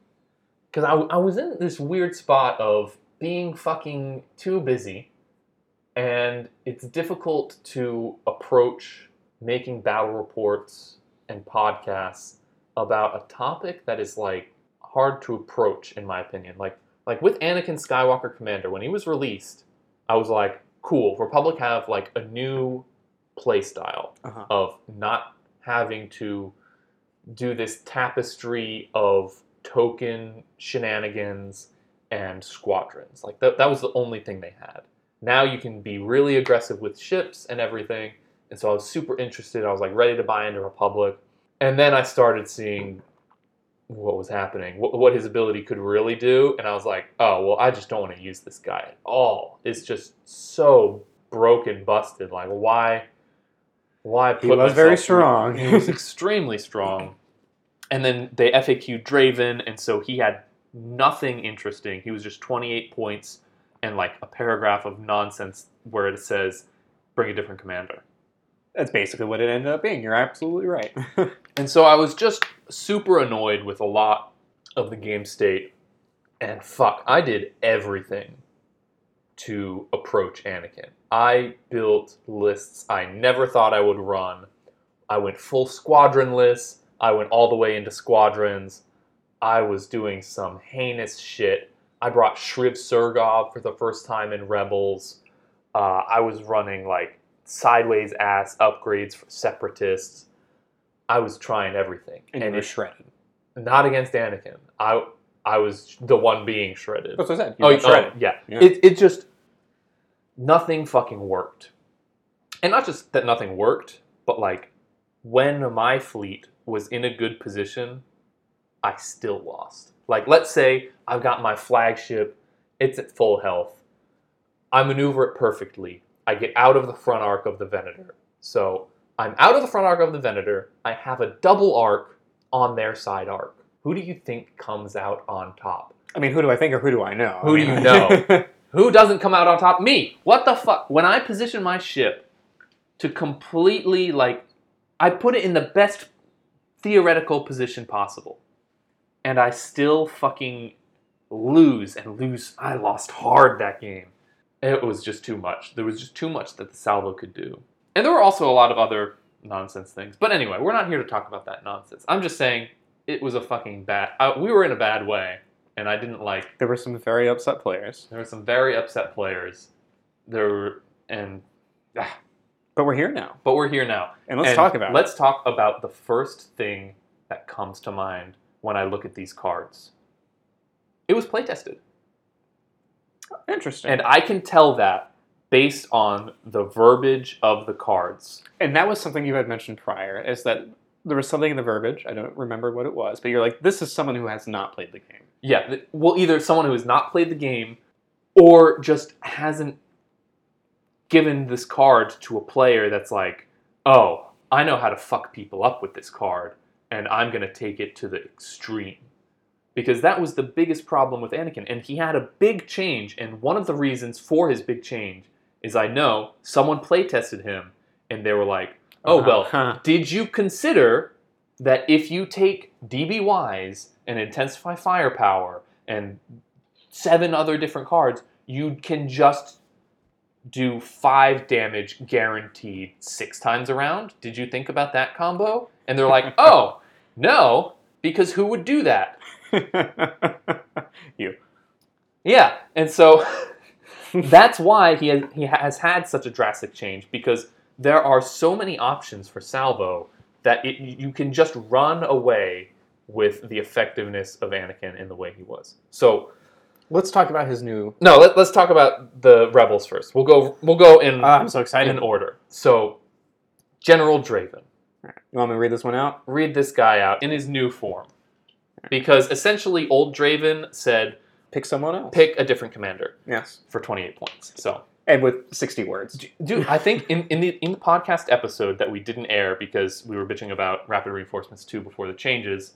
Speaker 4: Because I, I was in this weird spot of being fucking too busy and it's difficult to approach making battle reports and podcasts about a topic that is like hard to approach in my opinion. Like like with Anakin Skywalker Commander when he was released I was like cool Republic have like a new play style
Speaker 3: Uh-huh.
Speaker 4: of not having to do this tapestry of token shenanigans and squadrons. Like that, that was the only thing they had. Now you can be really aggressive with ships and everything. And so I was super interested. I was like ready to buy into Republic. And then I started seeing what was happening, what, what his ability could really do. And I was like, oh, well, I just don't want to use this guy at all. It's just so broken, busted. Like, why? Why
Speaker 3: He
Speaker 4: put
Speaker 3: was very strong.
Speaker 4: he was extremely strong. And then they FAQ Draven, and so he had nothing interesting. He was just 28 points and like a paragraph of nonsense where it says, bring a different commander.
Speaker 3: That's basically what it ended up being. You're absolutely right.
Speaker 4: And so I was just super annoyed with a lot of the game state. And fuck, I did everything to approach Anakin. I built lists I never thought I would run. I went full squadron lists. I went all the way into squadrons. I was doing some heinous shit. I brought Shriv Suurgav for the first time in Rebels. Uh, I was running like sideways ass upgrades for separatists. I was trying everything,
Speaker 3: and
Speaker 4: and
Speaker 3: you were
Speaker 4: it,
Speaker 3: shredded.
Speaker 4: not against Anakin. I I was the one being shredded.
Speaker 3: That's what I said. You
Speaker 4: Oh, oh,
Speaker 3: shredded.
Speaker 4: yeah.
Speaker 3: Yeah.
Speaker 4: It it just nothing fucking worked, and not just that nothing worked, but like when my fleet was in a good position, I still lost. Like let's say I've got my flagship, it's at full health. I maneuver it perfectly. I get out of the front arc of the Venator. So I'm out of the front arc of the Venator. I have a double arc on their side arc. Who do you think comes out on top?
Speaker 3: I mean, who do I think or who do I know?
Speaker 4: Who do you know? Who doesn't come out on top? Me. What the fuck? When I position my ship to completely like, I put it in the best theoretical position possible, and I still fucking lose and lose. I lost hard that game. It was just too much. There was just too much that the salvo could do, and there were also a lot of other nonsense things. But anyway, we're not here to talk about that nonsense. I'm just saying it was a fucking bad. Uh, we were in a bad way, and I didn't like
Speaker 3: there were some very upset players,
Speaker 4: there were some very upset players. There were, and ah,
Speaker 3: but we're here now,
Speaker 4: but we're here now.
Speaker 3: and let's
Speaker 4: And
Speaker 3: talk about
Speaker 4: Let's talk about the first thing that comes to mind when I look at these cards. It was playtested,
Speaker 3: it. Interesting.
Speaker 4: and I can tell that based on the verbiage of the cards.
Speaker 3: And that was something you had mentioned prior, is that there was something in the verbiage. I don't remember what it was, but you're like, this is someone who has not played the game.
Speaker 4: Yeah, th- well, either someone who has not played the game, or just hasn't given this card to a player that's like, oh, I know how to fuck people up with this card, and I'm gonna take it to the extreme. Because that was the biggest problem with Anakin, and he had a big change, and one of the reasons for his big change is I know someone playtested him, and they were like, oh well,
Speaker 3: Huh.
Speaker 4: did you consider that if you take DBYs and Intensify Firepower and seven other different cards, you can just do five damage guaranteed six times around? Did you think about that combo? And they're like, oh, no, because who would do that?
Speaker 3: you.
Speaker 4: Yeah, and so that's why he has, he has had such a drastic change because there are so many options for Salvo that it, you can just run away with the effectiveness of Anakin in the way he was. So
Speaker 3: Let's talk about his new.
Speaker 4: no, let, let's talk about the rebels first. We'll go we'll go in
Speaker 3: Ah, I'm so excited.
Speaker 4: in order. So General Draven,
Speaker 3: You want me to read this one out?
Speaker 4: read this guy out in his new form, because essentially old Draven said
Speaker 3: Pick someone else.
Speaker 4: pick a different commander
Speaker 3: Yes.
Speaker 4: for 28 points. So
Speaker 3: And with 60 words.
Speaker 4: Dude, I think in, in the in the podcast episode that we didn't air because we were bitching about rapid reinforcements 2 before the changes,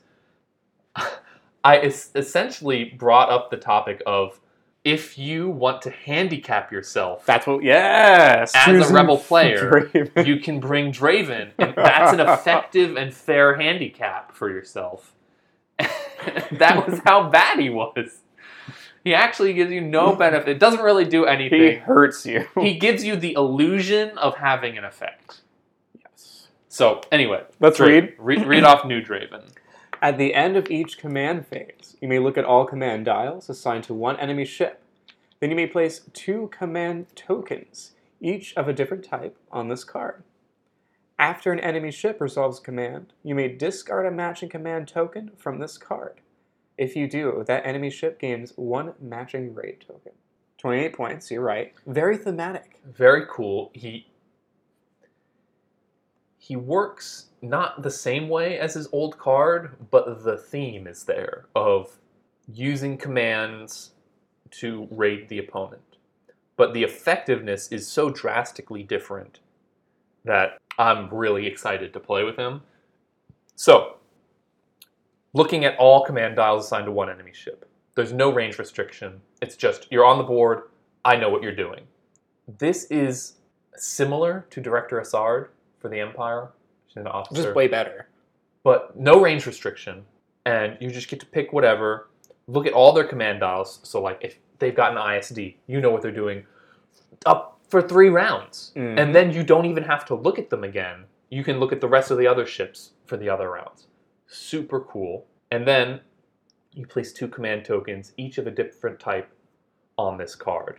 Speaker 4: I es- essentially brought up the topic of if you want to handicap yourself,
Speaker 3: That's what. Yes.
Speaker 4: As a rebel player,
Speaker 3: Draven.
Speaker 4: you can bring Draven, and that's an effective and fair handicap for yourself. that was how bad he was. He actually gives you no benefit. It doesn't really do anything.
Speaker 3: he hurts you.
Speaker 4: He gives you the illusion of having an effect.
Speaker 3: yes.
Speaker 4: So anyway,
Speaker 3: Let's read.
Speaker 4: Read, read off new Draven.
Speaker 3: At the end of each command phase, you may look at all command dials assigned to one enemy ship. Then you may place two command tokens, each of a different type, on this card. After an enemy ship resolves a command, you may discard a matching command token from this card. If you do, that enemy ship gains one matching raid token. 28 points, you're right. Very thematic.
Speaker 4: Very cool. He he works not the same way as his old card, but the theme is there of using commands to raid the opponent. But the effectiveness is so drastically different that I'm really excited to play with him. So, looking at all command dials assigned to one enemy ship. There's no range restriction. It's just you're on the board, I know what you're doing. This is similar to Director Isard for the Empire. She's an officer
Speaker 3: Just way better.
Speaker 4: but no range restriction, and you just get to pick whatever. Look at all their command dials. So, like, if they've got an ISD, you know what they're doing up for three rounds,
Speaker 3: Mhm.
Speaker 4: and then you don't even have to look at them again. You can look at the rest of the other ships for the other rounds. Super cool. And then you place two command tokens, each of a different type, on this card.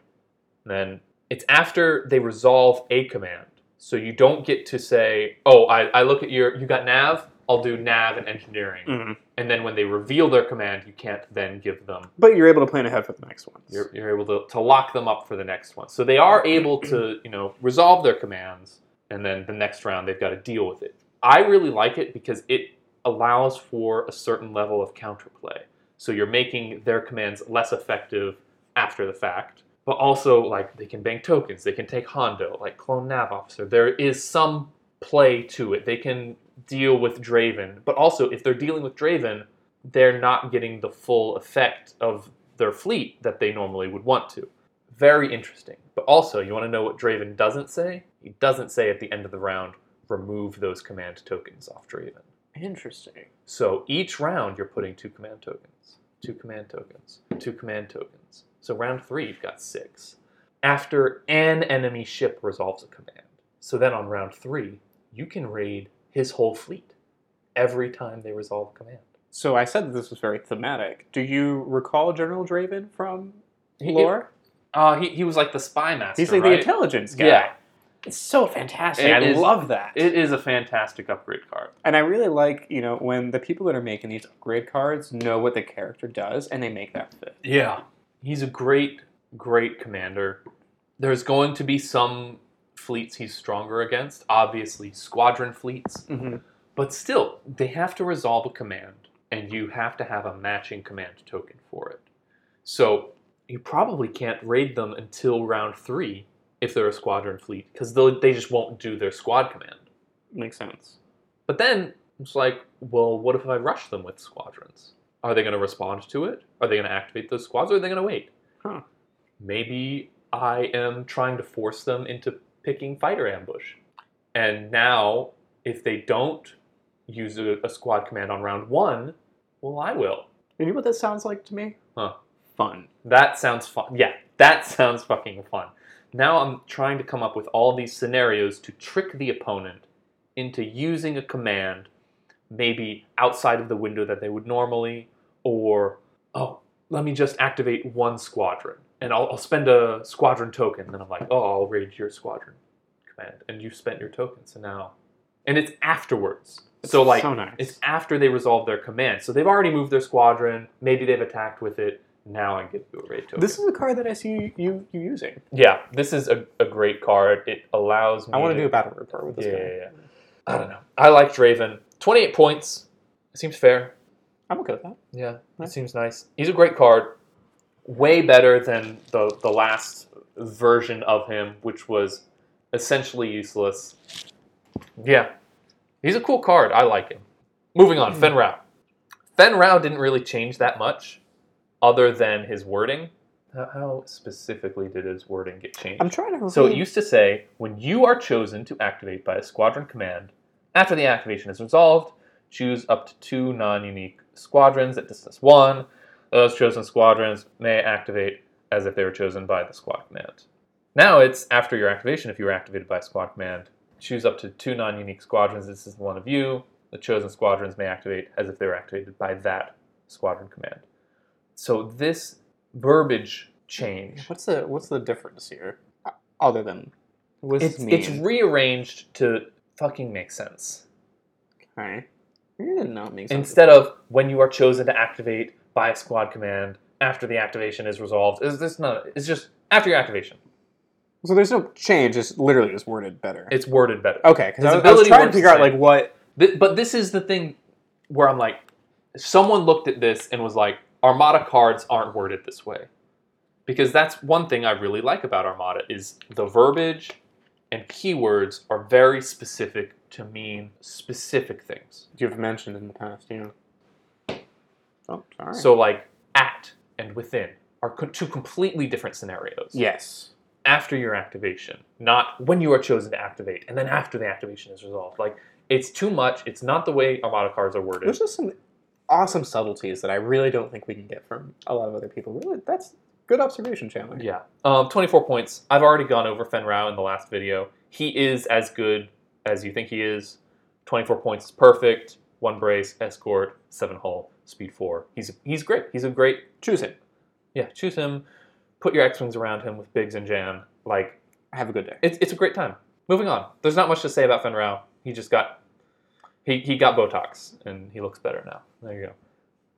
Speaker 4: And then it's after they resolve a command. So you don't get to say, oh, I, I look at your, you got nav, I'll do nav and engineering.
Speaker 3: Mhm.
Speaker 4: And then when they reveal their command, you can't then give them,
Speaker 3: But you're able to plan ahead for the next ones.
Speaker 4: you're, you're able to, to lock them up for the next one. So they are able to, you know, resolve their commands. And then the next round, they've got to deal with it. I really like it because it allows for a certain level of counterplay. So you're making their commands less effective after the fact, but also like they can bank tokens, they can take Hondo, like clone nav officer. There is some play to it. They can deal with Draven, but also if they're dealing with Draven, they're not getting the full effect of their fleet that they normally would want to. Very interesting. But also, you want to know what Draven doesn't say? He doesn't say at the end of the round, remove those command tokens off Draven.
Speaker 3: Interesting.
Speaker 4: So each round you're putting two command tokens, two command tokens, two command tokens. So round three you've got six. After an enemy ship resolves a command. So then on round three, you can raid his whole fleet every time they resolve a command.
Speaker 3: So I said that this was very thematic. Do you recall General Draven from
Speaker 4: He-
Speaker 3: lore?
Speaker 4: Uh, he, he was like the spy master.
Speaker 3: He's like
Speaker 4: right?
Speaker 3: the intelligence guy.
Speaker 4: Yeah.
Speaker 3: It's so fantastic.
Speaker 4: It
Speaker 3: I
Speaker 4: is-
Speaker 3: love that.
Speaker 4: It is a fantastic upgrade card.
Speaker 3: and I really like, you know, when the people that are making these upgrade cards know what the character does and they make that fit.
Speaker 4: Yeah. He's a great, great commander. There's going to be some fleets he's stronger against, obviously, squadron fleets,
Speaker 3: Mm-hmm.
Speaker 4: but still, they have to resolve a command, and you have to have a matching command token for it. So, you probably can't raid them until round three if they're a squadron fleet, because they just won't do their squad command.
Speaker 3: Makes sense.
Speaker 4: But then it's like, well, what if I rush them with squadrons? Are they going to respond to it? Are they going to activate those squads or are they going to wait?
Speaker 3: Huh.
Speaker 4: Maybe I am trying to force them into picking fighter ambush. And now, if they don't use a, a squad command on round one, well, I will.
Speaker 3: You know what that sounds like to me?
Speaker 4: Huh.
Speaker 3: Fun.
Speaker 4: That sounds fun. Yeah, that sounds fucking fun. Now I'm trying to come up with all these scenarios to trick the opponent into using a command maybe outside of the window that they would normally, or, oh, let me just activate one squadron. And I'll, I'll spend a squadron token. And then I'm like, oh, I'll raid your squadron command. And you spent your token, so now. And it's afterwards. so, like,
Speaker 3: so nice.
Speaker 4: it's after they resolve their command. So they've already moved their squadron. Maybe they've attacked with it. Now I give you a raid token.
Speaker 3: this is a card that I see you you, using.
Speaker 4: yeah, this is a, a great card. It allows me.
Speaker 3: I want to do a battle report with this
Speaker 4: Yeah,
Speaker 3: guy.
Speaker 4: yeah, yeah. I don't know. I like Draven. Twenty-eight points. Seems fair.
Speaker 3: I'm okay with that.
Speaker 4: Yeah, it seems nice. He's a great card. Way better than the the last version of him, which was essentially useless. Yeah, he's a cool card. I like him. Moving on,
Speaker 3: Hmm.
Speaker 4: Fen Rao. Fen Rao didn't really change that much, other than his wording. How, how specifically did his wording get changed?
Speaker 3: I'm trying to.
Speaker 4: So it used to say, when you are chosen to activate by a squadron command, after the activation is resolved, choose up to two non-unique squadrons at distance one. Those chosen squadrons may activate as if they were chosen by the squad command. Now it's after your activation, if you were activated by a squad command, choose up to two non-unique squadrons. This is one of you. The chosen squadrons may activate as if they were activated by that squadron command. So this verbiage change
Speaker 3: What's the What's the difference here? Uh, Other than what does
Speaker 4: it's,
Speaker 3: this mean?
Speaker 4: it's rearranged to fucking make sense.
Speaker 3: okay. Know it makes sense.
Speaker 4: Instead of when you are chosen to activate by a squad command after the activation is resolved. Is this not? It's just after your activation.
Speaker 3: So there's no change. It's literally just worded better.
Speaker 4: It's worded better.
Speaker 3: okay, because
Speaker 4: His
Speaker 3: I, was- I was
Speaker 4: ability
Speaker 3: trying to
Speaker 4: works
Speaker 3: figure
Speaker 4: the
Speaker 3: out like what.
Speaker 4: Th- but this is the thing where I'm like, someone looked at this and was like, Armada cards aren't worded this way. Because that's one thing I really like about Armada is the verbiage and keywords are very specific to mean specific things.
Speaker 3: you've mentioned in the past. Yeah. Oh, sorry.
Speaker 4: So like at and within are co- two completely different scenarios.
Speaker 3: yes.
Speaker 4: After your activation, not when you are chosen to activate, and then after the activation is resolved. Like it's too much. It's not the way Armada cards are worded.
Speaker 3: There's just some awesome subtleties that I really don't think we can get from a lot of other people. Really, that's good observation, Chandler.
Speaker 4: Yeah. Um, 24 points. I've already gone over Fen Rao in the last video. He is as good as you think he is. 24 points is perfect. One brace, escort, seven hull, speed four. He's he's great. He's a great.
Speaker 3: Choose him.
Speaker 4: Yeah, choose him. Put your X wings around him with Biggs and Jan. Like
Speaker 3: Have a good day.
Speaker 4: it's it's a great time. Moving on. There's not much to say about Fen Rao. He just got he he got Botox and he looks better now. There you go.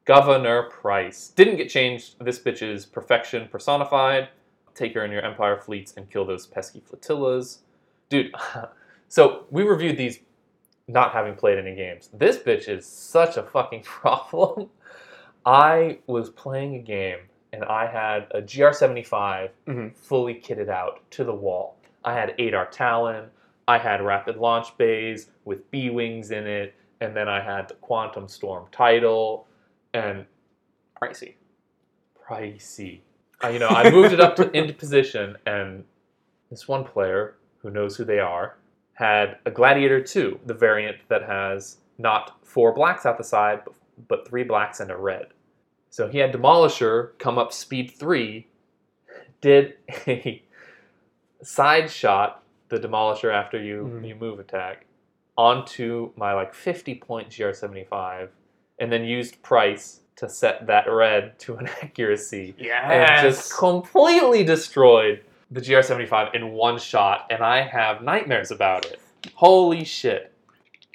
Speaker 4: Governor Pryce didn't get changed. This bitch is perfection personified. Take her in your Empire fleets and kill those pesky flotillas, dude. so we reviewed these, not having played any games. This bitch is such a fucking problem. I was playing a game and I had a GR75
Speaker 3: Mhm.
Speaker 4: fully kitted out to the wall. I had Adar Tallon, I had rapid launch bays with B wings in it, and then I had the Quantum Storm title, and
Speaker 3: Pricey.
Speaker 4: pricey. Uh, you know, I moved it up to, into position, and this one player who knows who they are had a Gladiator 2, the variant that has not four blacks out the side, but, but three blacks and a red. So he had Demolisher come up speed three, did a side shot the Demolisher after you,
Speaker 3: Mhm.
Speaker 4: you move attack onto my like 50 point GR75, and then used Pryce to set that red to an accuracy and just completely destroyed the GR75 in one shot, and I have nightmares about it. Holy shit.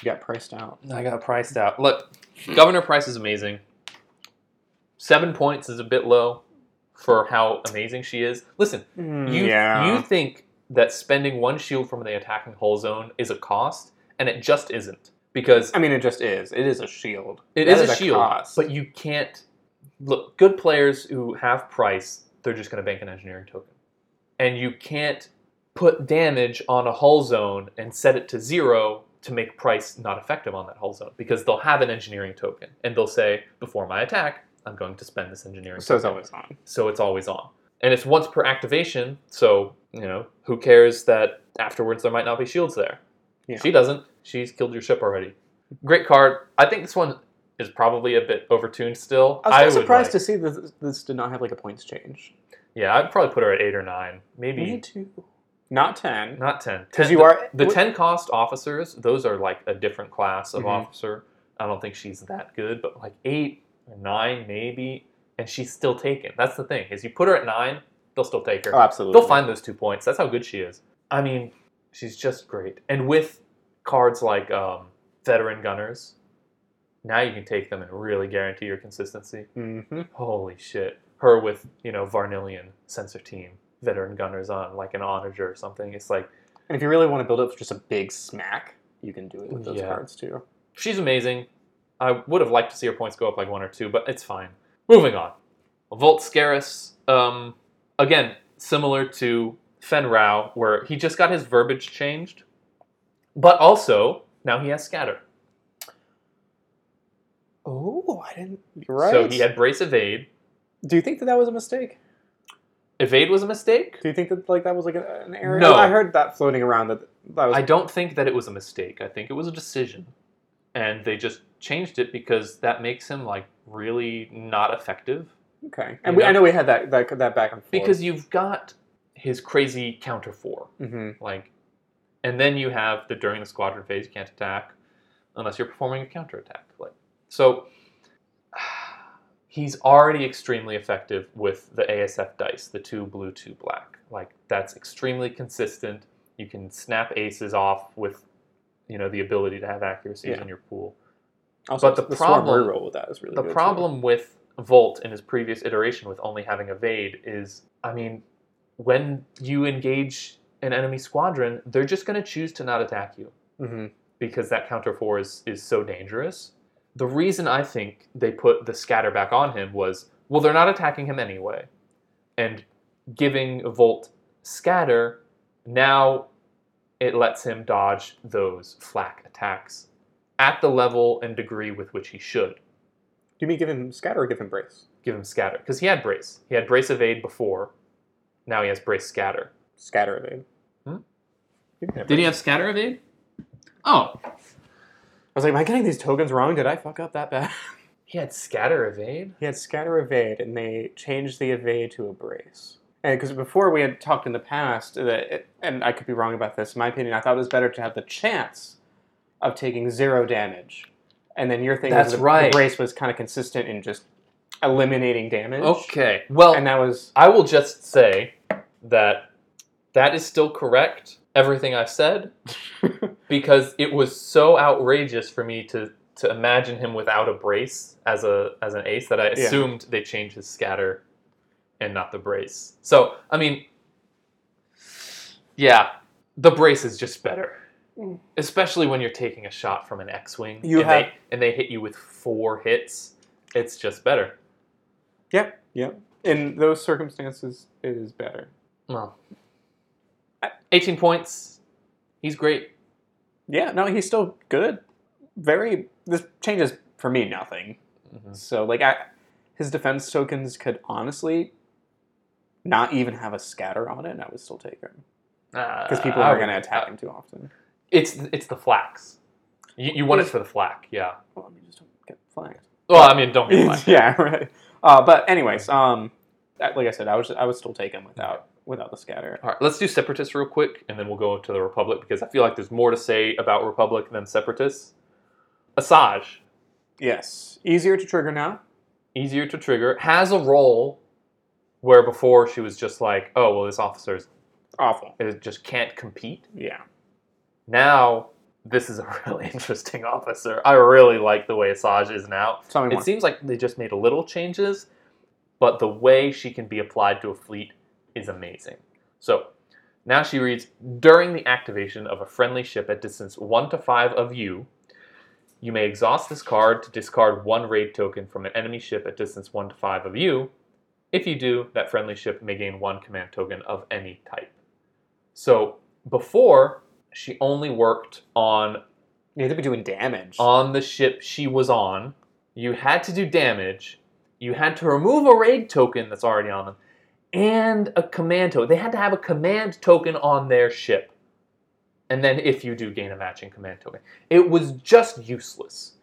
Speaker 3: You got priced out.
Speaker 4: I got priced out. Look, Governor Pryce is amazing. Seven points is a bit low for how amazing she is. Listen, you
Speaker 3: yeah.
Speaker 4: you think that spending one shield from the attacking hull zone is a cost, and it just isn't. Because
Speaker 3: I mean, it just is. It is a shield.
Speaker 4: It
Speaker 3: That
Speaker 4: is a shield,
Speaker 3: cost.
Speaker 4: but you can't look. Good players who have Pryce, they're just going to bank an engineering token, and you can't put damage on a hull zone and set it to zero to make Pryce not effective on that hull zone because they'll have an engineering token and they'll say before my attack, I'm going to spend this engineering.
Speaker 3: so it's always on.
Speaker 4: so it's always on. And it's once per activation, so, you know, who cares that afterwards there might not be shields there?
Speaker 3: Yeah.
Speaker 4: She doesn't. She's killed your ship already. Great card. I think this one is probably a bit overtuned still.
Speaker 3: I was
Speaker 4: would
Speaker 3: surprised
Speaker 4: like-
Speaker 3: to see that this did not have like a points change.
Speaker 4: Yeah, I'd probably put her at 8 or 9. Maybe
Speaker 3: Me too. Not ten.
Speaker 4: not
Speaker 3: ten.
Speaker 4: Because
Speaker 3: you
Speaker 4: the,
Speaker 3: are-
Speaker 4: The
Speaker 3: what-
Speaker 4: 10 cost officers, those are like a different class of
Speaker 3: Mhm.
Speaker 4: officer. I don't think she's that good, but like 8 or 9 maybe. And she's still taken. That's the thing, is you put her at 9, they'll still take her.
Speaker 3: Oh, absolutely.
Speaker 4: They'll find those two points. That's how good she is. I mean, she's just great. And with cards like um, veteran gunners, now you can take them and really guarantee your consistency.
Speaker 3: Mm-hmm.
Speaker 4: Holy shit! Her with you know Varnillion sensor team veteran gunners on like an onager or something. It's like
Speaker 3: And if you really want to build up just a big smack, you can do it with those
Speaker 4: Yeah.
Speaker 3: cards too.
Speaker 4: she's amazing. I would have liked to see her points go up like one or two, but it's fine. Moving on. Vult Skerris, um, again, similar to Fen Rao, where he just got his verbiage changed, but also now he has Scatter.
Speaker 3: Oh, I didn't. You're right.
Speaker 4: So he had Brace Evade.
Speaker 3: Do you think that that was a mistake?
Speaker 4: Evade was a mistake.
Speaker 3: Do you think that like that was like an, an error?
Speaker 4: No.
Speaker 3: I heard that floating around that that was
Speaker 4: I don't think that it was a mistake. I think it was a decision. And they just changed it because that makes him like really not effective.
Speaker 3: okay. And we,
Speaker 4: know?
Speaker 3: I know we had that that that back and forth
Speaker 4: Because you've got his crazy counter four.
Speaker 3: hmm
Speaker 4: Like and then you have the during the squadron phase you can't attack unless you're performing a counter attack. Like so he's already extremely effective with the ASF dice, the two blue, two black. Like that's extremely consistent. You can snap aces off with you know the ability to have accuracies
Speaker 3: Yeah.
Speaker 4: in your pool.
Speaker 3: Also,
Speaker 4: But the
Speaker 3: swarm
Speaker 4: problem-
Speaker 3: reroll with that is really
Speaker 4: The
Speaker 3: good, too.
Speaker 4: problem with Vult in his previous iteration with only having evade is, I mean, when you engage an enemy squadron, they're just going to choose to not attack you
Speaker 3: Mhm.
Speaker 4: because that counter four is, is so dangerous. The reason I think they put the scatter back on him was, well, they're not attacking him anyway. And giving Vult scatter, now it lets him dodge those flak attacks at the level and degree with which he should
Speaker 3: Do you mean give him scatter or give him brace?
Speaker 4: give him scatter because he had brace. He had brace evade before. Now he has brace scatter.
Speaker 3: Scatter evade.
Speaker 4: Hmm?
Speaker 3: You can have
Speaker 4: Did he have scatter evade? Oh,
Speaker 3: I was like, am I getting these tokens wrong? Did I fuck up that bad?
Speaker 4: he had scatter evade.
Speaker 3: he had scatter evade, and they changed the evade to a brace. And because before we had talked in the past that, it, and I could be wrong about this. In my opinion, I thought it was better to have the chance of taking zero damage, and then your thing
Speaker 4: That's
Speaker 3: was the,
Speaker 4: right.
Speaker 3: the brace was kind of consistent in just eliminating damage.
Speaker 4: Okay. Well,
Speaker 3: and that was
Speaker 4: I will just say that that is still correct. Everything I said because it was so outrageous for me to to imagine him without a brace as a as an ace that I
Speaker 3: Yeah.
Speaker 4: assumed they changed his scatter and not the brace. So I mean, yeah, the brace is just better. Especially when you're taking a shot from an X-wing
Speaker 3: You
Speaker 4: and
Speaker 3: have-
Speaker 4: they and they hit you with four hits. It's just better.
Speaker 3: Yep, yep. In those circumstances, it is better.
Speaker 4: Well, 18 points. He's great.
Speaker 3: Yeah, no, he's still good. Very. This changes for me nothing.
Speaker 4: Mhm.
Speaker 3: So like, I, his defense tokens could honestly not even have a scatter on it, and I would still take him because people
Speaker 4: Uh, I
Speaker 3: are going to attack
Speaker 4: uh,
Speaker 3: him too often.
Speaker 4: It's it's the flax. You, you want it for the flak, yeah.
Speaker 3: Well, I mean, just don't get flanked.
Speaker 4: Well, I mean, don't get flack.
Speaker 3: yeah, right. Uh, but anyways, um, like I said, I was I would still take him without without the scatter.
Speaker 4: All right, let's do separatists real quick, and then we'll go to the Republic because I feel like there's more to say about Republic than separatists. Asajj,
Speaker 3: Yes, easier to trigger now.
Speaker 4: easier to trigger, has a role where before she was just like, oh well, this officer is-
Speaker 3: Awful.
Speaker 4: It just can't compete.
Speaker 3: Yeah.
Speaker 4: Now this is a really interesting officer. I really like the way Asajj is now.
Speaker 3: Tell me
Speaker 4: It
Speaker 3: more.
Speaker 4: seems like they just made little changes, but the way she can be applied to a fleet is amazing. So now she reads During the activation of a friendly ship at distance 1 to 5 of you, you may exhaust this card to discard one raid token from an enemy ship at distance 1 to 5 of you. If you do, that friendly ship may gain one command token of any type. So before, she only worked on
Speaker 3: you have to be doing damage.
Speaker 4: on the ship she was on. You had to do damage. You had to remove a raid token that's already on them, and a command token. They had to have a command token on their ship. And then, if you do gain a matching command token, it was just useless.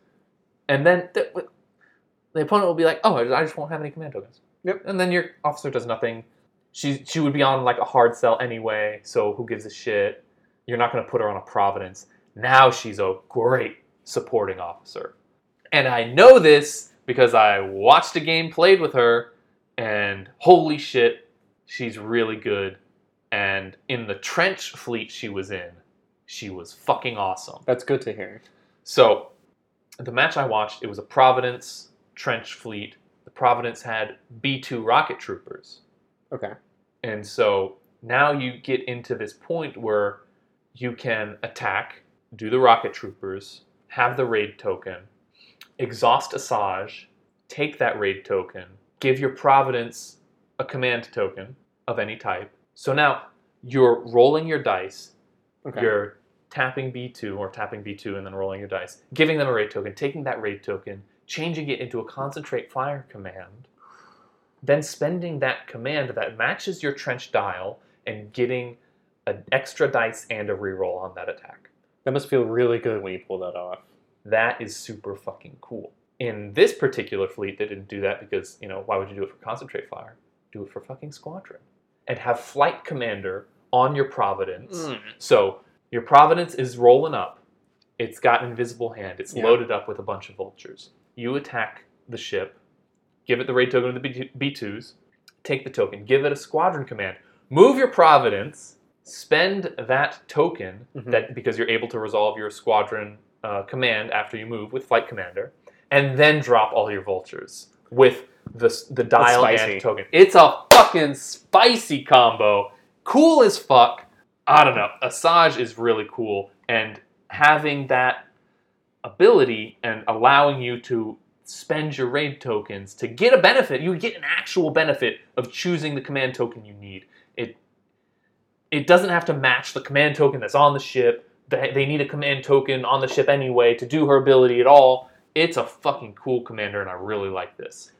Speaker 4: And then the, the opponent will be like, "Oh, I just won't have any command tokens."
Speaker 3: Yep.
Speaker 4: And then your officer does nothing. She she would be on like a Hardcell anyway. So who gives a shit? You're not going to put her on a Providence. Now she's a great supporting officer. And I know this because I watched a game played with her, and holy shit, she's really good. And in the trench fleet she was in, she was fucking awesome.
Speaker 3: That's good to hear.
Speaker 4: So, the match I watched, it was a Providence trench fleet. The Providence had B2 rocket troopers.
Speaker 3: Okay.
Speaker 4: And so now you get into this point where you can attack, do the rocket troopers, have the raid token, exhaust Asajj, take that raid token, give your Providence a command token of any type. So now you're rolling your dice,
Speaker 3: Okay.
Speaker 4: you're tapping B2 or tapping B2 and then rolling your dice, giving them a raid token, taking that raid token, changing it into a concentrate fire command, then spending that command that matches your trench dial and getting an extra dice and a reroll on that attack.
Speaker 3: That must feel really good when you pull that off.
Speaker 4: That is super fucking cool. In this particular fleet, they didn't do that because, you know, why would you do it for concentrate fire? Do it for fucking squadron. And have flight commander on your Providence.
Speaker 3: Hmm.
Speaker 4: So your Providence is rolling up. It's got invisible hand. It's
Speaker 3: Yeah.
Speaker 4: loaded up with a bunch of vultures. You attack the ship, give it the raid token of the B2s, take the token, give it a squadron command, move your Providence, spend that token
Speaker 3: Mhm.
Speaker 4: that because you're able to resolve your squadron uh, command after you move with flight commander, and then drop all your vultures with the the dial and token. It's a fucking spicy combo. Cool as fuck. I don't know. Asajj is really cool, and having that ability and allowing you to spend your raid tokens to get a benefit, you get an actual benefit of choosing the command token you need. It it doesn't have to match the command token that's on the ship. They, they need a command token on the ship anyway to do her ability at all. It's a fucking cool commander, and I really like this.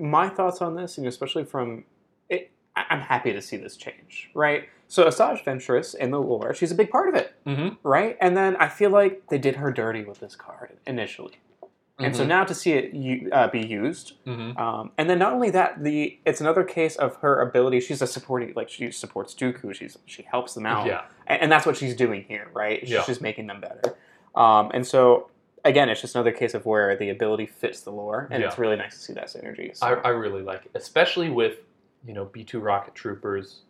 Speaker 3: my thoughts on this, and especially from it, I'm happy to see this change, right? So Asajj Ventress in the lore, she's a big part of it,
Speaker 4: Mm-hmm.
Speaker 3: right? And then I feel like they did her dirty with this card initially, and so now to see it uh, be used,
Speaker 4: mm-hmm.
Speaker 3: um, and then not only that, the it's another case of her ability. She's a supporting, like she supports Dooku. She's she helps them out,
Speaker 4: yeah,
Speaker 3: and, and that's what she's doing here, right? She's
Speaker 4: Yeah.
Speaker 3: just making them better. Um, and so again, it's just another case of where the ability fits the lore, and it's really nice to see that synergy. So.
Speaker 4: I, I really like it, especially with you know B two rocket troopers,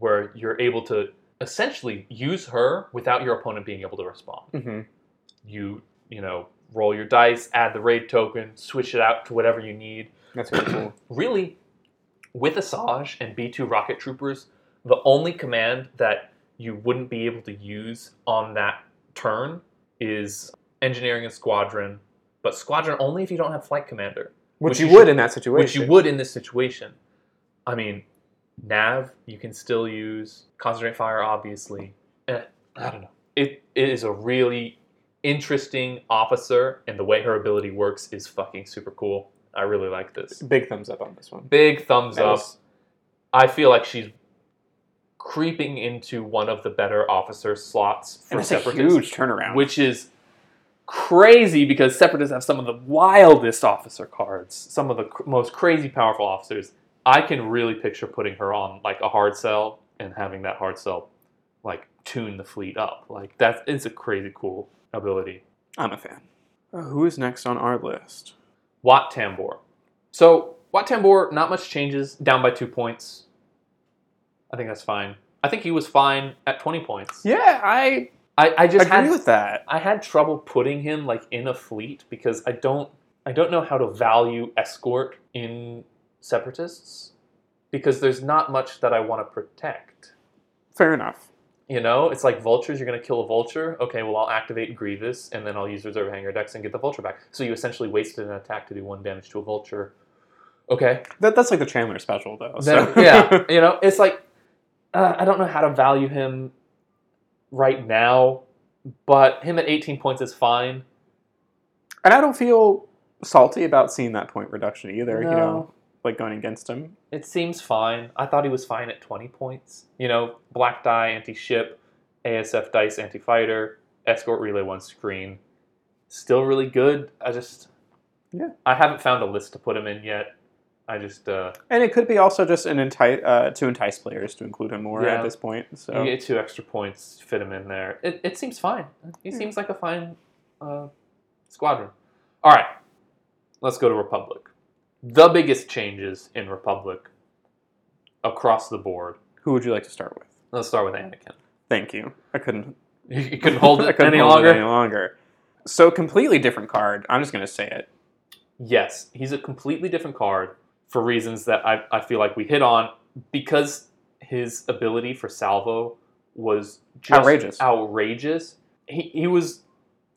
Speaker 4: where you're able to essentially use her without your opponent being able to respond.
Speaker 3: Mhm.
Speaker 4: You you know roll your dice, add the raid token, switch it out to whatever you need.
Speaker 3: That's really cool.
Speaker 4: really, with Asajj and B2 rocket troopers, the only command that you wouldn't be able to use on that turn is engineering a squadron, but squadron only if you don't have flight commander,
Speaker 3: Which,
Speaker 4: Which
Speaker 3: you
Speaker 4: you
Speaker 3: would
Speaker 4: should-
Speaker 3: in that situation.
Speaker 4: which you would in this situation. I mean, nav you can still use concentrate fire, obviously. Eh, I don't know. It, it is a really interesting officer, and the way her ability works is fucking super cool. I really like this.
Speaker 3: Big thumbs up on this one.
Speaker 4: Big thumbs
Speaker 3: That
Speaker 4: up.
Speaker 3: was-
Speaker 4: I feel like she's creeping into one of the better officer slots for
Speaker 3: and it's a
Speaker 4: separatists,
Speaker 3: huge turnaround.
Speaker 4: which is crazy because separatists have some of the wildest officer cards, some of the cr- most crazy powerful officers. I can really picture putting her on like a Hardcell and having that Hardcell like tune the fleet up. Like that is a crazy cool ability.
Speaker 3: I'm a fan. Uh, who is next on our list?
Speaker 4: Wat Tambor. So Wat Tambor, not much changes, down by two points. I think that's fine. I think he was fine at twenty points.
Speaker 3: Yeah, I
Speaker 4: I, I just
Speaker 3: agree
Speaker 4: had
Speaker 3: with that.
Speaker 4: I had trouble putting him like in a fleet because I don't I don't know how to value escort in separatists because there's not much that I want to protect.
Speaker 3: Fair enough.
Speaker 4: You know, it's like vultures. You're going to kill a vulture. Okay, well, I'll activate Grievous, and then I'll use Reserve Hanger Dex and get the vulture back. So you essentially wasted an attack to do one damage to a vulture. Okay.
Speaker 3: That, that's like the Chandler special, though.
Speaker 4: Then-
Speaker 3: So.
Speaker 4: yeah, you know, it's like uh, I don't know how to value him right now, but him at 18 points is fine.
Speaker 3: and I don't feel salty about seeing that point reduction either. You
Speaker 4: No.
Speaker 3: know, like going against him.
Speaker 4: It seems fine. I thought he was fine at 20 points. You know, black die, anti ship, ASF dice, anti fighter, escort relay one screen. Still really good. I just.
Speaker 3: Yeah.
Speaker 4: I haven't found a list to put him in yet. I just. Uh,
Speaker 3: And it could be also just an entice uh, to entice players to include him more
Speaker 4: Yeah.
Speaker 3: at this point. So
Speaker 4: You get two extra points, fit him in there. It, it seems fine. He
Speaker 3: Yeah.
Speaker 4: seems like a fine uh, squadron. All right, let's go to Republic. The biggest changes in Republic across the board.
Speaker 3: who would you like to start with?
Speaker 4: Let's start with Anakin.
Speaker 3: Thank you. I couldn't
Speaker 4: You couldn't hold it
Speaker 3: couldn't
Speaker 4: any
Speaker 3: hold
Speaker 4: longer?
Speaker 3: It any longer. So completely different card. I'm just gonna say it.
Speaker 4: Yes, he's a completely different card for reasons that I, I feel like we hit on because his ability for salvo was just
Speaker 3: Outrageous.
Speaker 4: Outrageous. He, he was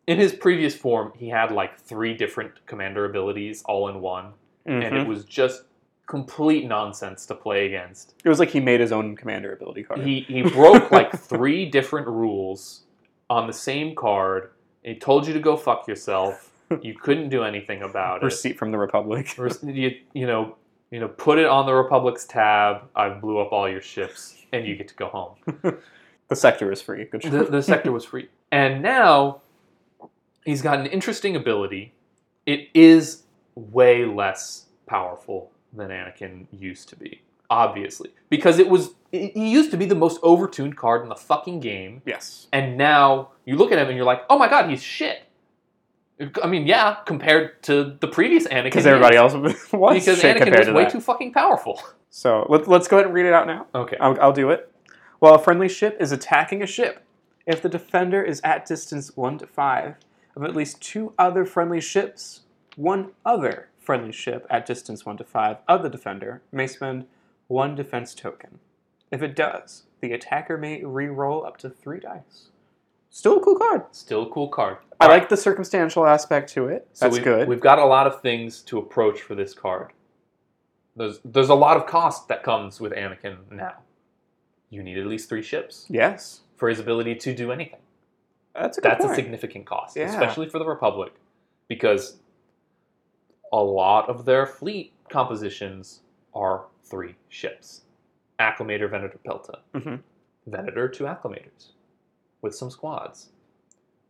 Speaker 4: in his previous form. He had like three different commander abilities all in one, and
Speaker 3: Mhm.
Speaker 4: it was just complete nonsense to play against.
Speaker 3: It was like he made his own commander ability card.
Speaker 4: He he broke like three different rules on the same card. He told you to go fuck yourself. You couldn't do anything about it.
Speaker 3: Receipt from the Republic.
Speaker 4: You, you know, you know, put it on the Republic's tab. I blew up all your ships, and you get to go home.
Speaker 3: The sector is free. Good
Speaker 4: the, the sector was free. And now he's got an interesting ability. It is way less powerful than Anakin used to be, obviously, because it was he used to be the most overtuned card in the fucking game,
Speaker 3: Yes.
Speaker 4: and now you look at him and you're like, oh my god, he's shit. I mean, yeah, compared to the previous Anakin,
Speaker 3: Because everybody else was
Speaker 4: because
Speaker 3: shit
Speaker 4: Anakin
Speaker 3: compared
Speaker 4: was
Speaker 3: to
Speaker 4: way
Speaker 3: that.
Speaker 4: too fucking powerful.
Speaker 3: So let, let's go ahead and read it out now.
Speaker 4: Okay.
Speaker 3: I'll, I'll do it. While a friendly ship is attacking a ship, if the defender is at distance 1 to 5 of at least two other friendly ships, one other friendly ship at distance 1 to 5 of the defender may spend one defense token. If it does, the attacker may re-roll up to three dice. Still a cool card.
Speaker 4: Still a cool card.
Speaker 3: I
Speaker 4: All right.
Speaker 3: like the circumstantial aspect to it.
Speaker 4: So
Speaker 3: That's
Speaker 4: we've,
Speaker 3: good.
Speaker 4: We've got a lot of things to approach for this card. There's there's a lot of cost that comes with Anakin now. You need at least three ships
Speaker 3: yes.
Speaker 4: for his ability to do anything.
Speaker 3: That's a good
Speaker 4: That's a significant cost,
Speaker 3: Yeah.
Speaker 4: especially for the Republic, because a lot of their fleet compositions are three ships: Acclimator, Venator, Pelta.
Speaker 3: Mhm.
Speaker 4: Venator, two Acclimators, with some squads.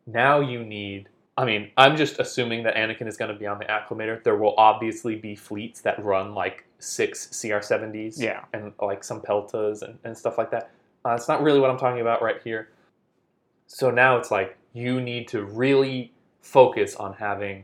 Speaker 4: Now you need. I mean, I'm just assuming that Anakin is going to be on the Acclimator. There will obviously be fleets that run like six CR70s
Speaker 3: Yeah.
Speaker 4: and like some Peltas and, and stuff like that. Uh, it's not really what I'm talking about right here. So now it's like you need to really focus on having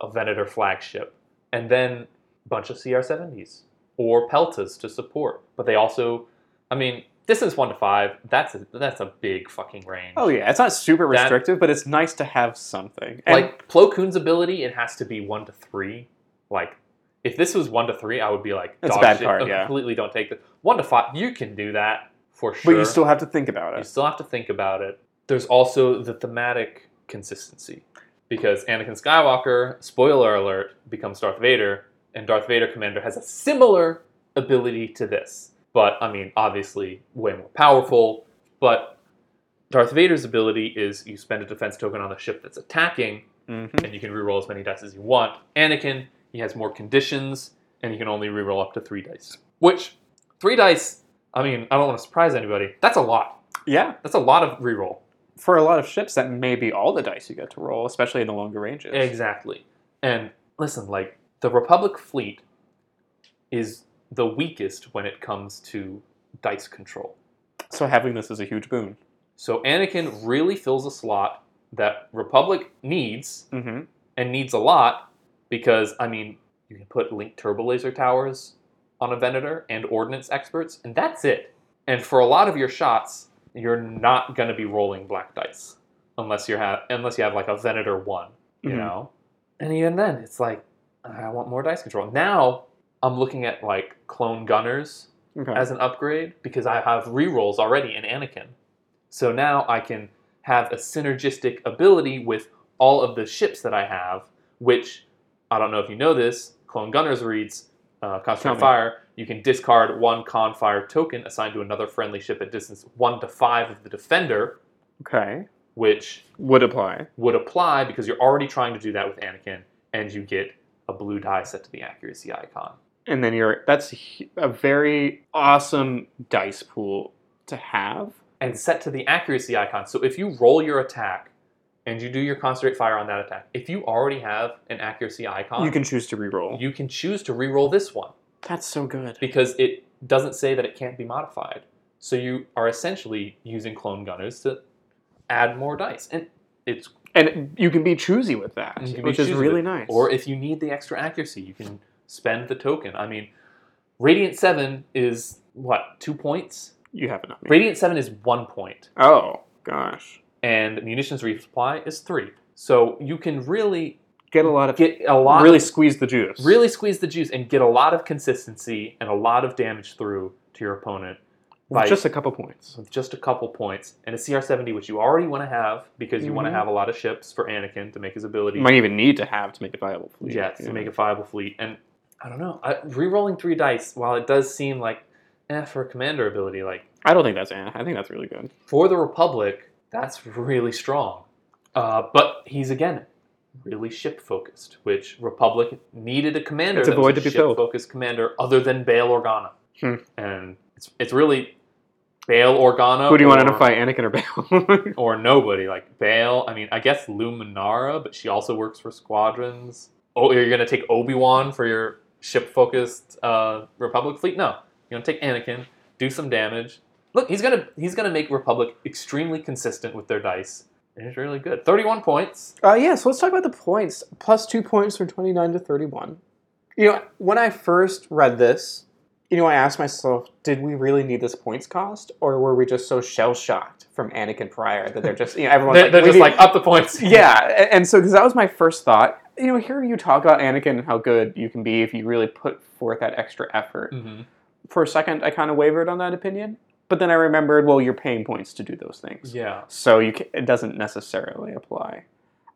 Speaker 4: a Venator flagship and then a bunch of CR70s or Peltas to support. But they also, I mean, distance one to five, that's a, that's a big fucking range.
Speaker 3: Oh yeah, it's not super
Speaker 4: That-
Speaker 3: restrictive, but it's nice to have something. And-
Speaker 4: like Plo Koon's ability, it has to be one to three. Like, if this was one to three, I would be like,
Speaker 3: It's a bad
Speaker 4: shit.
Speaker 3: card, yeah.
Speaker 4: Completely don't take the one to five. You can do that for sure.
Speaker 3: but you still have to think about it.
Speaker 4: You still have to think about it. There's also the thematic consistency because Anakin Skywalker, spoiler alert, becomes Darth Vader, and Darth Vader Commander has a similar ability to this. But I mean, obviously, way more powerful. But Darth Vader's ability is you spend a defense token on the ship that's attacking,
Speaker 3: Mhm.
Speaker 4: and you can reroll as many dice as you want. Anakin, he has more conditions, and you can only reroll up to three dice. Which, three dice, I mean, I don't want to surprise anybody. That's a lot.
Speaker 3: Yeah,
Speaker 4: That's a lot of reroll.
Speaker 3: For a lot of ships, that may be all the dice you get to roll, especially in the longer ranges.
Speaker 4: Exactly. And listen, like, the Republic fleet is the weakest when it comes to dice control.
Speaker 3: So having this is a huge boon.
Speaker 4: So Anakin really fills a slot that Republic needs
Speaker 3: Mm-hmm.
Speaker 4: and needs a lot because I mean you can put link turbo laser towers on a Venator and ordnance experts, and that's it. And for a lot of your shots, you're not going to be rolling black dice unless you have unless you have like a Venator one, you
Speaker 3: Mhm.
Speaker 4: know. And even then, it's like I want more dice control. Now I'm looking at like clone gunners
Speaker 3: Okay.
Speaker 4: as an upgrade because I have rerolls already in Anakin. So now I can have a synergistic ability with all of the ships that I have, which I don't know if you know this. Clone Gunners reads uh,
Speaker 3: Tell
Speaker 4: Concentrate
Speaker 3: me.
Speaker 4: Fire. You can discard one Con Fire token assigned to another friendly ship at distance one to five of the defender,
Speaker 3: okay.
Speaker 4: which
Speaker 3: Would apply.
Speaker 4: would apply because you're already trying to do that with Anakin, and you get a blue die set to the accuracy icon.
Speaker 3: And then you're that's a very awesome dice pool to have.
Speaker 4: and set to the accuracy icon. So if you roll your attack and you do your concentrate fire on that attack, if you already have an accuracy icon,
Speaker 3: you can choose to reroll.
Speaker 4: you can choose to re-roll this one
Speaker 3: That's so good.
Speaker 4: because it doesn't say that it can't be modified. So you are essentially using clone gunners to add more dice, and it's
Speaker 3: And you can be choosy with that,
Speaker 4: you can be
Speaker 3: which is really nice.
Speaker 4: Or if you need the extra accuracy, you can spend the token. I mean, Radiant Seven is what two points?
Speaker 3: you have enough.
Speaker 4: Radiant Seven is one point.
Speaker 3: Oh gosh,
Speaker 4: and munitions resupply is three. So you can really
Speaker 3: get a lot of
Speaker 4: get a lot,
Speaker 3: really squeeze the juice.
Speaker 4: really squeeze the juice and get a lot of consistency and a lot of damage through to your opponent
Speaker 3: With
Speaker 4: by
Speaker 3: just a couple points.
Speaker 4: with just a couple points and a CR70, which you already want to have because you want to have a lot of ships for Anakin to make his ability.
Speaker 3: You might even need to have to make a viable fleet.
Speaker 4: yeah, to make a viable fleet. And I don't know, I, re-rolling three dice, while it does seem like eh, for a commander ability, like
Speaker 3: I don't think that's eh, I think that's really good.
Speaker 4: for the Republic, that's really strong. Uh, but he's again really ship focused, which Republic needed a commander
Speaker 3: It's a void to be
Speaker 4: ship
Speaker 3: filled.
Speaker 4: focused commander other than Bail Organa.
Speaker 3: Hmm.
Speaker 4: And it's, it's really Bail Organa.
Speaker 3: Who do you want to fight, Anakin or Bail?
Speaker 4: Or nobody. Like Bail, I mean, I guess Luminara, but she also works for squadrons. Oh, you're going to take Obi Wan for your ship focused uh, Republic fleet? No. You're going to take Anakin, do some damage. Look, he's gonna he's gonna make Republic extremely consistent with their dice. And it's really good. Thirty-one points.
Speaker 3: Uh, yeah, so let's talk about the points. Plus two points from 29 to 31. You know, when I first read this, you know, I asked myself, did we really need this points cost? Or were we just so shell shocked from Anakin Pryor that they're just, you know, everyone's
Speaker 4: They're,
Speaker 3: like,
Speaker 4: they're just
Speaker 3: need-"
Speaker 4: like up the points.
Speaker 3: yeah, and so because that was my first thought. You know, hearing you talk about Anakin and how good you can be if you really put forth that extra effort.
Speaker 4: hmm
Speaker 3: For a second, I kind of wavered on that opinion, but then I remembered, well, you're paying points to do those things,
Speaker 4: Yeah.
Speaker 3: so you can, it doesn't necessarily apply.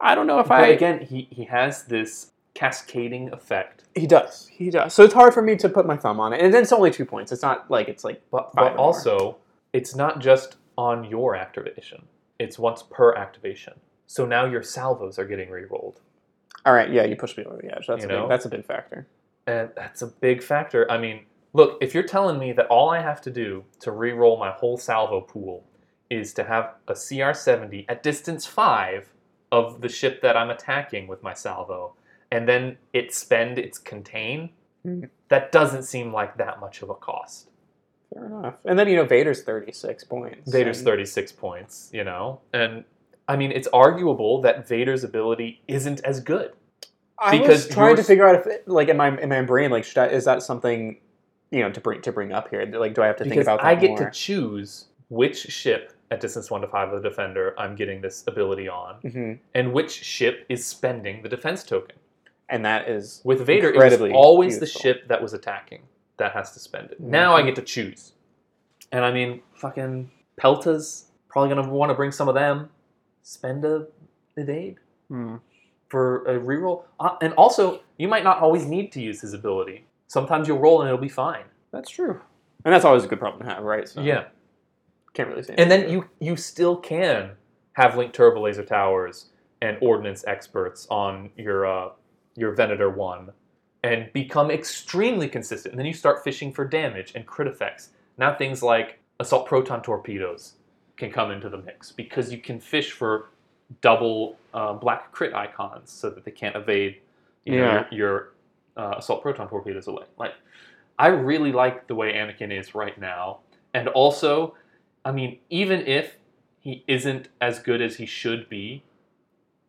Speaker 3: I don't know if
Speaker 4: But
Speaker 3: I
Speaker 4: again, he he has this cascading effect.
Speaker 3: He does. He does. So it's hard for me to put my thumb on it, and then it's only two points. It's not like it's like
Speaker 4: But,
Speaker 3: Five
Speaker 4: but
Speaker 3: or more.
Speaker 4: also, it's not just on your activation. It's once per activation. So now your salvos are getting re-rolled.
Speaker 3: all right. Yeah, you pushed me over the edge. That's
Speaker 4: You
Speaker 3: a
Speaker 4: know?
Speaker 3: big, that's a big factor.
Speaker 4: And that's a big factor. I mean, look, if you're telling me that all I have to do to re-roll my whole salvo pool is to have a CR70 at distance 5 of the ship that I'm attacking with my salvo, and then it spend its contain,
Speaker 3: Hmm.
Speaker 4: that doesn't seem like that much of a cost.
Speaker 3: Fair enough. And then you know Vader's thirty six points.
Speaker 4: Vader's
Speaker 3: and-
Speaker 4: 36 points, you know? And I mean, it's arguable that Vader's ability isn't as good.
Speaker 3: I
Speaker 4: because
Speaker 3: was trying to figure out if, like, in my in my brain, like, should I, is that something, you know, to bring to bring up here? Like, do I have to think about that
Speaker 4: I get
Speaker 3: more?
Speaker 4: to choose which ship at distance 1 to 5 of the defender I'm getting this ability on,
Speaker 3: Mhm.
Speaker 4: and which ship is spending the defense token.
Speaker 3: And that is
Speaker 4: With Vader, it was
Speaker 3: Incredibly
Speaker 4: always the ship that was attacking that has to spend it. Now I get to choose. And I mean, fucking Pelta's probably going to want to bring some of them. Spend a evade.
Speaker 3: Hmm.
Speaker 4: for a reroll. Uh, and also, you might not always need to use his ability. Sometimes you'll roll and it'll be fine.
Speaker 3: That's true. And that's always a good problem to have, right? So
Speaker 4: Yeah.
Speaker 3: Can't really say.
Speaker 4: And then you you still can have link turbo laser towers and ordnance experts on your uh, your Venator one and become extremely consistent. And then you start fishing for damage and crit effects. Now things like assault proton torpedoes can come into the mix because you can fish for double uh, black crit icons so that they can't evade you know,
Speaker 3: Yeah.
Speaker 4: your, your uh, assault proton torpedoes away. Like, I really like the way Anakin is right now, and also, I mean, even if he isn't as good as he should be,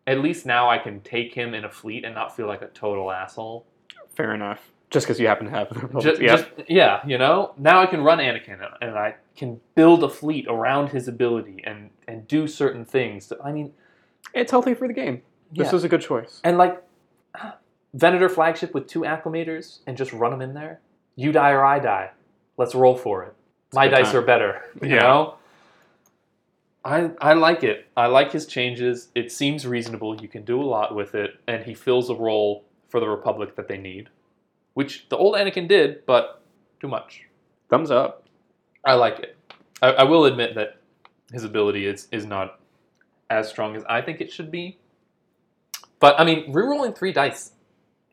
Speaker 4: at least now I can take him in a fleet and not feel like a total asshole.
Speaker 3: fair enough. Just because you happen to have the
Speaker 4: Just,
Speaker 3: yeah.
Speaker 4: just yeah, you know. Now I can run Anakin and I can build a fleet around his ability and and do certain things. I mean,
Speaker 3: it's healthy for the game. This
Speaker 4: yeah.
Speaker 3: is a good choice.
Speaker 4: and like Venator flagship with two acclimators and just run them in there. You die or I die. Let's roll for it. My dice
Speaker 3: time.
Speaker 4: are better. You
Speaker 3: Yeah.
Speaker 4: know. I I like it. I like his changes. It seems reasonable. You can do a lot with it, and he fills a role for the Republic that they need, which the old Anakin did, but too much.
Speaker 3: Thumbs up.
Speaker 4: I like it. I, I will admit that his ability is is not as strong as I think it should be. But I mean, rerolling three dice,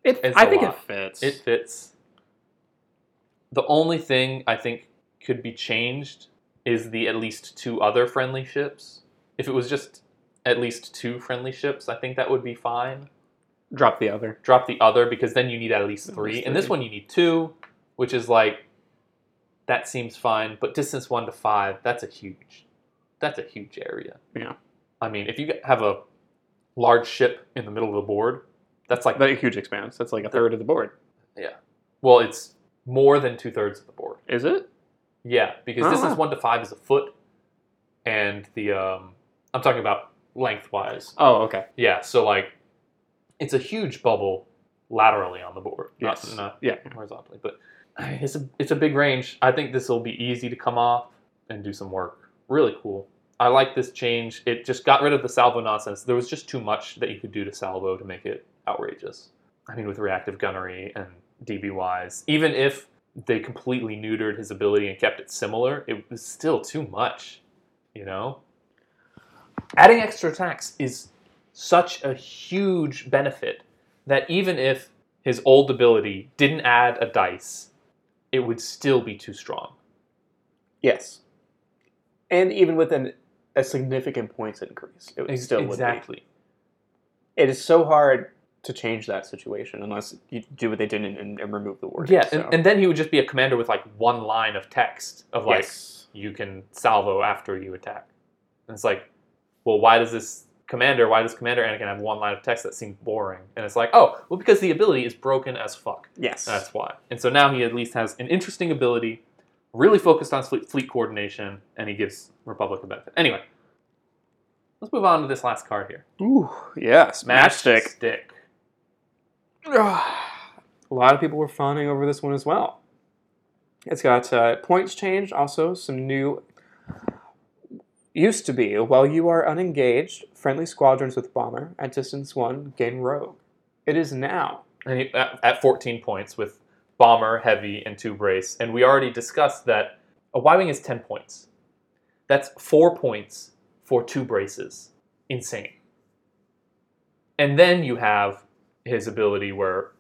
Speaker 3: It,
Speaker 4: It's
Speaker 3: I think
Speaker 4: lot.
Speaker 3: it fits.
Speaker 4: it fits. The only thing I think could be changed is the at least two other friendly ships. If it was just at least two friendly ships, I think that would be fine.
Speaker 3: Drop the other.
Speaker 4: Drop the other because then you need at least
Speaker 3: At
Speaker 4: three.
Speaker 3: least
Speaker 4: And this one you need two, which is like that seems fine. But distance one to five, that's a huge, that's a huge area.
Speaker 3: Yeah.
Speaker 4: I mean, if you have a large ship in the middle of the board, that's like
Speaker 3: That huge expanse. That's like a third of the board. Yeah.
Speaker 4: Well, it's more than two thirds of the board.
Speaker 3: Is it?
Speaker 4: Yeah, because
Speaker 3: Oh,
Speaker 4: distance
Speaker 3: wow.
Speaker 4: one to five is a foot, and the um, I'm talking about lengthwise.
Speaker 3: Oh, okay.
Speaker 4: Yeah, so like, it's a huge bubble laterally on the board,
Speaker 3: Yes.
Speaker 4: not, not
Speaker 3: Yeah.
Speaker 4: horizontally. But it's a it's a big range. I think this will be easy to come off and do some work. Really cool. I like this change. It just got rid of the salvo nonsense. There was just too much that you could do to salvo to make it outrageous. I mean, with reactive gunnery and DBYs, even if they completely neutered his ability and kept it similar, it was still too much. You know, adding extra attacks is such a huge benefit that even if his old ability didn't add a dice, it would still be too strong.
Speaker 3: Yes. And even with an, a significant points increase, it would
Speaker 4: Ex-
Speaker 3: still would be.
Speaker 4: exactly.
Speaker 3: It is so hard to change that situation unless you do what they did and, and, and remove the word.
Speaker 4: Yeah, and, and then he would just be a commander with like one line of text of like
Speaker 3: yes.
Speaker 4: you can salvo after you attack. And it's like, well, why does this commander, why does Commander Anakin have one line of text that seems boring? And it's like, oh, well, because the ability is broken as fuck.
Speaker 3: Yes.
Speaker 4: That's why. And so now he at least has an interesting ability, really focused on fleet, fleet coordination, and he gives Republic a benefit. Anyway, let's move on to this last card here.
Speaker 3: Ooh, yes. Matchstick.
Speaker 4: Stick.
Speaker 3: A lot of people were fawning over this one as well. It's got uh, points changed, also some new. Used to be, while you are unengaged, friendly squadrons with bomber at distance one gain rogue. It is now.
Speaker 4: And he, at, at 14 points with bomber, heavy, and two brace. And we already discussed that a Y Wing is 10 points. That's four points for two braces. Insane. And then you have his ability where,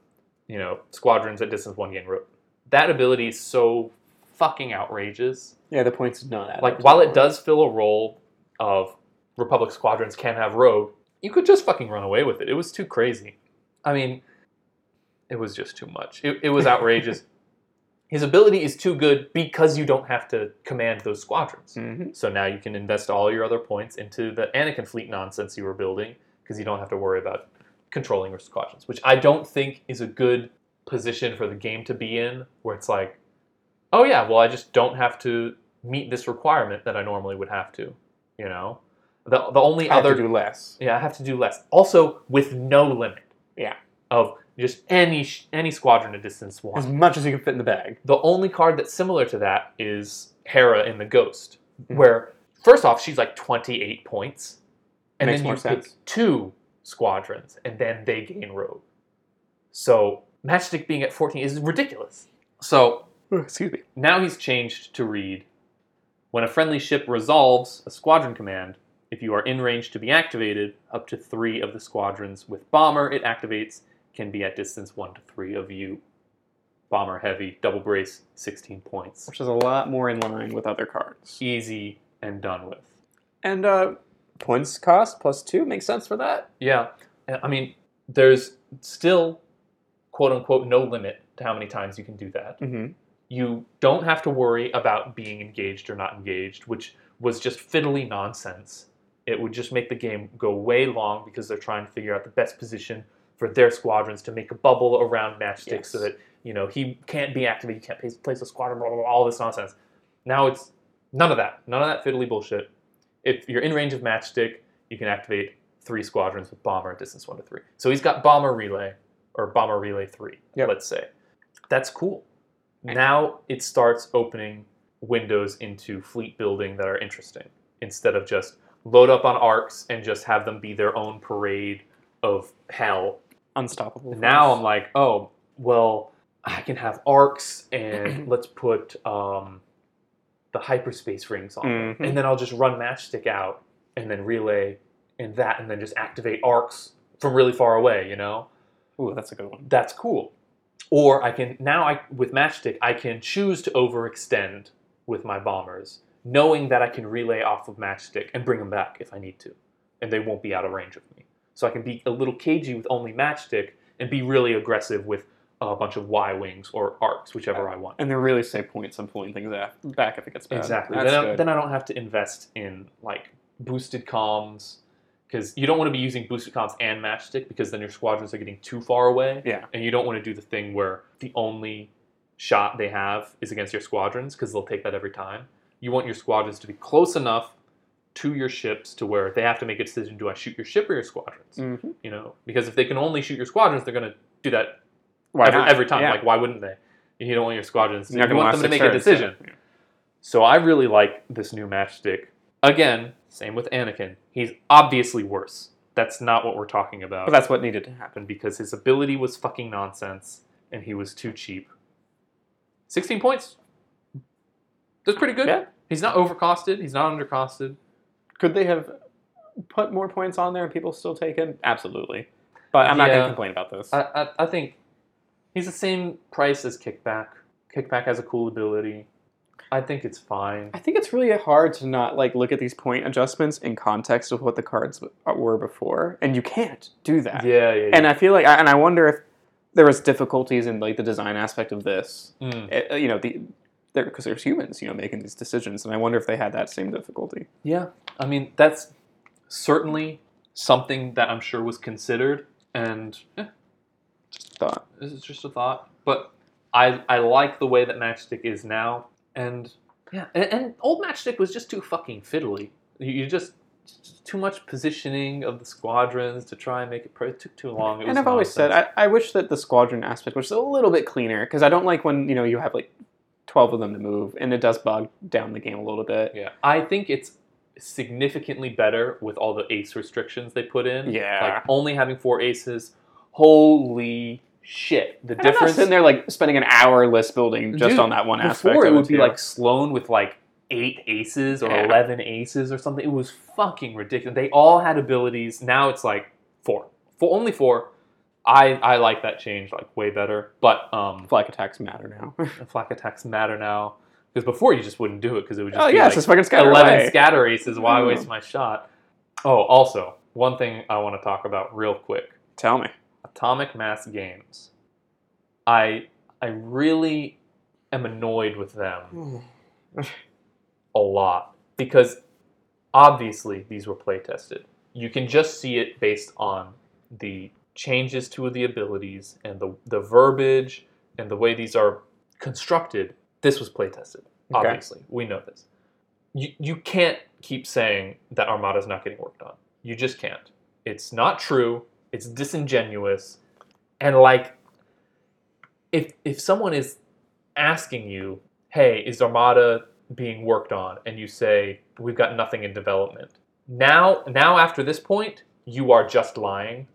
Speaker 4: you know, squadrons at distance one gain rogue. That ability is so fucking outrageous.
Speaker 3: Yeah, the points not
Speaker 4: Like, while it does fill a role of Republic squadrons can have rogue, you could just fucking run away with it. It was too crazy. I mean, it was just too much. It, it was outrageous. His ability is too good because you don't have to command those squadrons.
Speaker 3: Mhm.
Speaker 4: So now you can invest all your other points into the Anakin fleet nonsense you were building because you don't have to worry about controlling your squadrons, which I don't think is a good position for the game to be in, where it's like, oh yeah, well I just don't have to meet this requirement that I normally would have to. You know, the the only
Speaker 3: I have
Speaker 4: other
Speaker 3: to do less.
Speaker 4: yeah, I have to do less. Also, with no limit.
Speaker 3: Yeah.
Speaker 4: Of just any any squadron at distance one.
Speaker 3: As much as you can fit in the bag.
Speaker 4: The only card that's similar to that is Hera in the Ghost,
Speaker 3: Mhm.
Speaker 4: where first off she's like twenty eight points, and
Speaker 3: Makes
Speaker 4: then
Speaker 3: more
Speaker 4: you pick
Speaker 3: sense.
Speaker 4: two squadrons, and then they gain rogue. So Matchstick being at fourteen is ridiculous. So
Speaker 3: Excuse me.
Speaker 4: now he's changed to read when a friendly ship resolves a squadron command, if you are in range to be activated, up to three of the squadrons with bomber it activates can be at distance one to three of you. Bomber heavy, double brace, 16 points.
Speaker 3: Which is a lot more in line with other cards.
Speaker 4: Easy and done with.
Speaker 3: And uh, points cost plus two makes sense for that.
Speaker 4: Yeah, I mean, there's still quote unquote no limit to how many times you can do that.
Speaker 3: Mm-hmm.
Speaker 4: you don't have to worry about being engaged or not engaged, which was just fiddly nonsense. It would just make the game go way long because they're trying to figure out the best position for their squadrons to make a bubble around Matchstick
Speaker 3: Yes.
Speaker 4: so that you know he can't be activated, you can't place- place a squadron, blah, blah, blah, all this nonsense. Now it's none of that, none of that fiddly bullshit. If you're in range of Matchstick, you can activate three squadrons with bomber at distance one to three. So he's got bomber relay or bomber relay three,
Speaker 3: Yep.
Speaker 4: let's say. That's cool. Now it starts opening windows into fleet building that are interesting instead of just load up on arcs and just have them be their own parade of hell.
Speaker 3: Unstoppable.
Speaker 4: Now
Speaker 3: force.
Speaker 4: I'm like, oh, well, I can have arcs and let's put um, the hyperspace rings on them.
Speaker 3: Mhm.
Speaker 4: And then I'll just run matchstick out and then relay and that and then just activate arcs from really far away, you know?
Speaker 3: Ooh, that's a good one.
Speaker 4: that's cool. Or I can now I with matchstick I can choose to overextend with my bombers, knowing that I can relay off of matchstick and bring them back if I need to, and they won't be out of range of me. So I can be a little cagey with only matchstick and be really aggressive with a bunch of Y wings or arcs, whichever I want.
Speaker 3: And they're really save points on pulling things back if it gets bad.
Speaker 4: Exactly. Then I, then I don't have to invest in like boosted comms because you don't want to be using boosted comms and matchstick because then your squadrons are getting too far away.
Speaker 3: yeah.
Speaker 4: and you don't want to do the thing where the only shot they have is against your squadrons because they'll take that every time. You want your squadrons to be close enough to your ships to where they have to make a decision: do I shoot your ship or your squadrons?
Speaker 3: Mm-hmm.
Speaker 4: You know, because if they can only shoot your squadrons, they're going to do that
Speaker 3: Why
Speaker 4: every, every time.
Speaker 3: Yeah.
Speaker 4: Like, why wouldn't they? You don't want your squadrons.
Speaker 3: You're
Speaker 4: you want them to make
Speaker 3: six
Speaker 4: a decision.
Speaker 3: so-
Speaker 4: So I really like this new matchstick. Again, same with Anakin. He's obviously worse. That's not what we're talking about
Speaker 3: But that's what needed to happen.
Speaker 4: because his ability was fucking nonsense and he was too cheap. 16 points. That's pretty good.
Speaker 3: Yeah.
Speaker 4: He's not overcosted. He's not undercosted.
Speaker 3: Could they have put more points on there and people still take him? Absolutely. But I'm not going to complain about this.
Speaker 4: I, I, I think he's the same price as Kickback. Kickback has a cool ability. I think it's fine.
Speaker 3: I think it's really hard to not like look at these point adjustments in context of what the cards were before, and you can't do that.
Speaker 4: Yeah, yeah.
Speaker 3: And I feel like, and I wonder if there was difficulties in like the design aspect of this.
Speaker 4: Mm.
Speaker 3: It- you know, the because there's humans, you know, making these decisions, and I wonder if they had that same difficulty.
Speaker 4: Yeah, I mean that's certainly something that I'm sure was considered, and eh,
Speaker 3: Thought.
Speaker 4: this is just a thought. But I I like the way that Matchstick is now, and yeah, and, and old Matchstick was just too fucking fiddly. You, you just too much positioning of the squadrons to try and make it. It took too long. It
Speaker 3: and
Speaker 4: was
Speaker 3: I've always said. I, I wish that the squadron aspect was a little bit cleaner because I don't like when you know you have like twelve of them to move, and it does bog down the game a little bit.
Speaker 4: Yeah, I think it's significantly better with all the ace restrictions they put in.
Speaker 3: Yeah.
Speaker 4: like only having four aces. Holy shit! The
Speaker 3: And I'm not
Speaker 4: difference
Speaker 3: sitting there like spending an hour list building just
Speaker 4: Dude,
Speaker 3: on that one aspect.
Speaker 4: before it would be
Speaker 3: too.
Speaker 4: like Sloane with like eight aces or
Speaker 3: Yeah.
Speaker 4: eleven aces or something. It was fucking ridiculous. They all had abilities. Now it's like four, four only four. I I like that change like way better. But um,
Speaker 3: flak attacks matter now.
Speaker 4: flak attacks matter now because before you just wouldn't do it because it would just
Speaker 3: oh
Speaker 4: be
Speaker 3: yeah,
Speaker 4: like,
Speaker 3: just fucking scatter
Speaker 4: 11
Speaker 3: away.
Speaker 4: scatter aces. Why
Speaker 3: Mm.
Speaker 4: waste my shot? Oh, also, one thing I want to talk about real quick
Speaker 3: Tell me.
Speaker 4: Atomic Mass Games. I I really am annoyed with them hmm. a lot because obviously these were play tested. You can just see it based on the changes to the abilities and the, the verbiage and the way these are constructed. This was play tested.
Speaker 3: Okay.
Speaker 4: Obviously, we know this. You, you can't keep saying that Armada's not getting worked on. You just can't. It's not true. It's disingenuous. And like if if someone is asking you, "Hey, is Armada being worked on?" and you say, "We've got nothing in development." Now, now after this point, you are just lying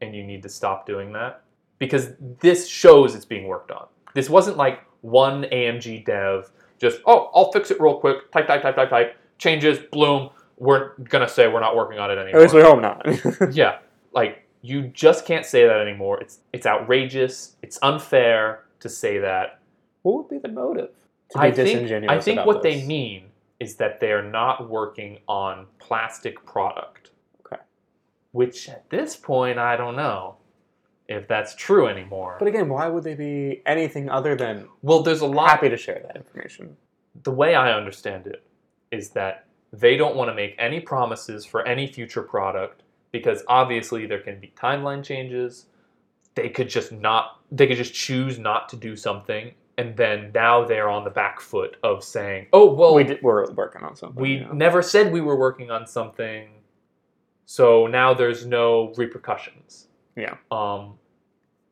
Speaker 4: and you need to stop doing that because this shows it's being worked on. This wasn't like one AMG dev just, "Oh, I'll fix it real quick. Type type type type type. Changes, bloom. We're going to say we're not working on it
Speaker 3: At
Speaker 4: anymore."
Speaker 3: least we hope not.
Speaker 4: yeah, like you just can't say that anymore. It's it's outrageous. It's unfair to say that.
Speaker 3: what would be the motive? To be
Speaker 4: I think
Speaker 3: disingenuous
Speaker 4: I think what
Speaker 3: this?
Speaker 4: they mean is that they're not working on plastic product.
Speaker 3: Okay.
Speaker 4: Which at this point I don't know if that's true anymore.
Speaker 3: But again, why would they be anything other than
Speaker 4: well, there's a lot
Speaker 3: happy to share that information?
Speaker 4: the way I understand it is that they don't want to make any promises for any future product because obviously there can be timeline changes. They could just not they could just choose not to do something and then now they're on the back foot of saying, "Oh, well,
Speaker 3: we did, we're working on something.
Speaker 4: we
Speaker 3: yeah.
Speaker 4: never said we were working on something." So now there's no repercussions.
Speaker 3: Yeah.
Speaker 4: Um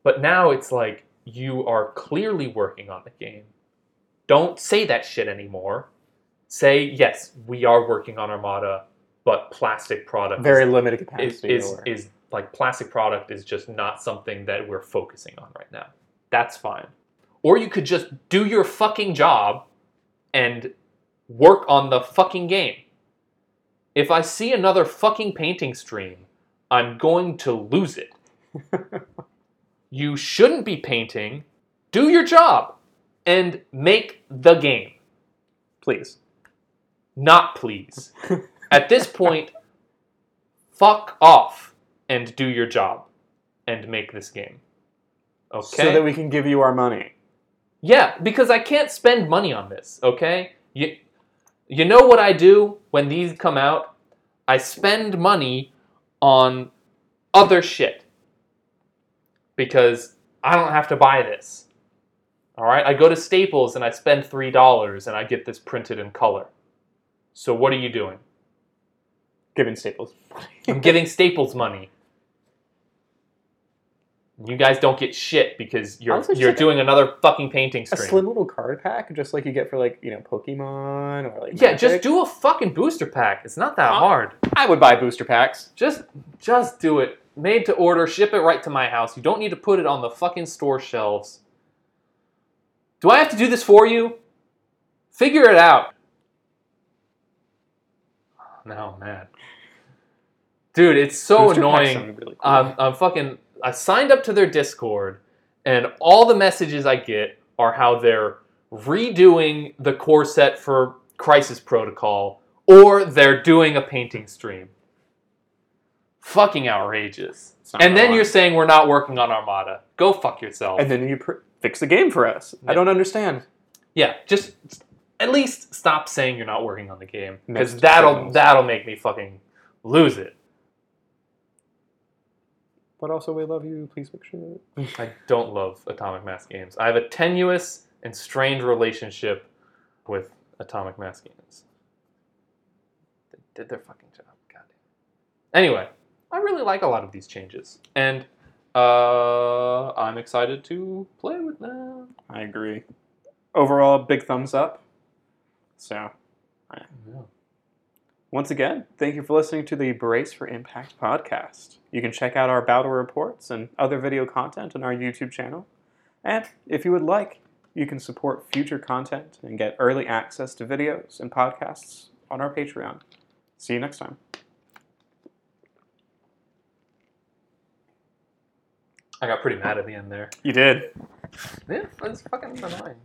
Speaker 4: but now it's like you are clearly working on the game. Don't say that shit anymore. Say, yes, we are working on Armada, but plastic product
Speaker 3: very limited
Speaker 4: is,
Speaker 3: capacity.
Speaker 4: is,
Speaker 3: or-
Speaker 4: is like plastic product is just not something that we're focusing on right now. That's fine. Or you could just do your fucking job and work on the fucking game. If I see another fucking painting stream, I'm going to lose it. you shouldn't be painting. Do your job and make the game.
Speaker 3: please.
Speaker 4: Not please. At this point, fuck off and do your job and make this game. Okay?
Speaker 3: So that we can give you our money.
Speaker 4: yeah, because I can't spend money on this, okay? You, you know what I do when these come out? I spend money on other shit. Because I don't have to buy this. All right? I go to Staples and I spend $3 and I get this printed in color. So what are you doing?
Speaker 3: Giving Staples.
Speaker 4: I'm giving Staples money. You guys don't get shit because you're
Speaker 3: Honestly, just
Speaker 4: you're
Speaker 3: like a-
Speaker 4: doing another fucking painting
Speaker 3: a
Speaker 4: stream.
Speaker 3: slim little card pack, just like you get for like you know Pokemon or like
Speaker 4: yeah, just
Speaker 3: Magic.
Speaker 4: do a fucking booster pack. It's not that
Speaker 3: Huh?
Speaker 4: hard.
Speaker 3: I would buy booster packs.
Speaker 4: Just just do it. Made to order, ship it right to my house. You don't need to put it on the fucking store shelves. Do I have to do this for you? Figure it out. Now I'm mad. Dude, it's so
Speaker 3: Booster
Speaker 4: annoying.
Speaker 3: really cool.
Speaker 4: I'm, I'm fucking. I signed up to their Discord, and all the messages I get are how they're redoing the core set for Crisis Protocol, or they're doing a painting stream. Fucking outrageous. And then you're saying we're not working on Armada. Go fuck yourself.
Speaker 3: and then you pr- fix the game for us. I don't understand.
Speaker 4: yeah, just at least stop saying you're not working on the game because that'll that'll make me fucking lose it.
Speaker 3: But also, we love you. Please fix it.
Speaker 4: I don't love Atomic Mass games. I have a tenuous and strained relationship with Atomic Mass games. They did their fucking job. Goddamn. Anyway, I really like a lot of these changes, and uh, I'm excited to play with them.
Speaker 3: I agree. Overall, big thumbs up. So, once again, thank you for listening to the Brace for Impact podcast. You can check out our battle reports and other video content on our YouTube channel. And if you would like, you can support future content and get early access to videos and podcasts on our Patreon. See you next time.
Speaker 4: I got pretty mad at the end there.
Speaker 3: You did.
Speaker 4: Yeah, that's fucking annoying.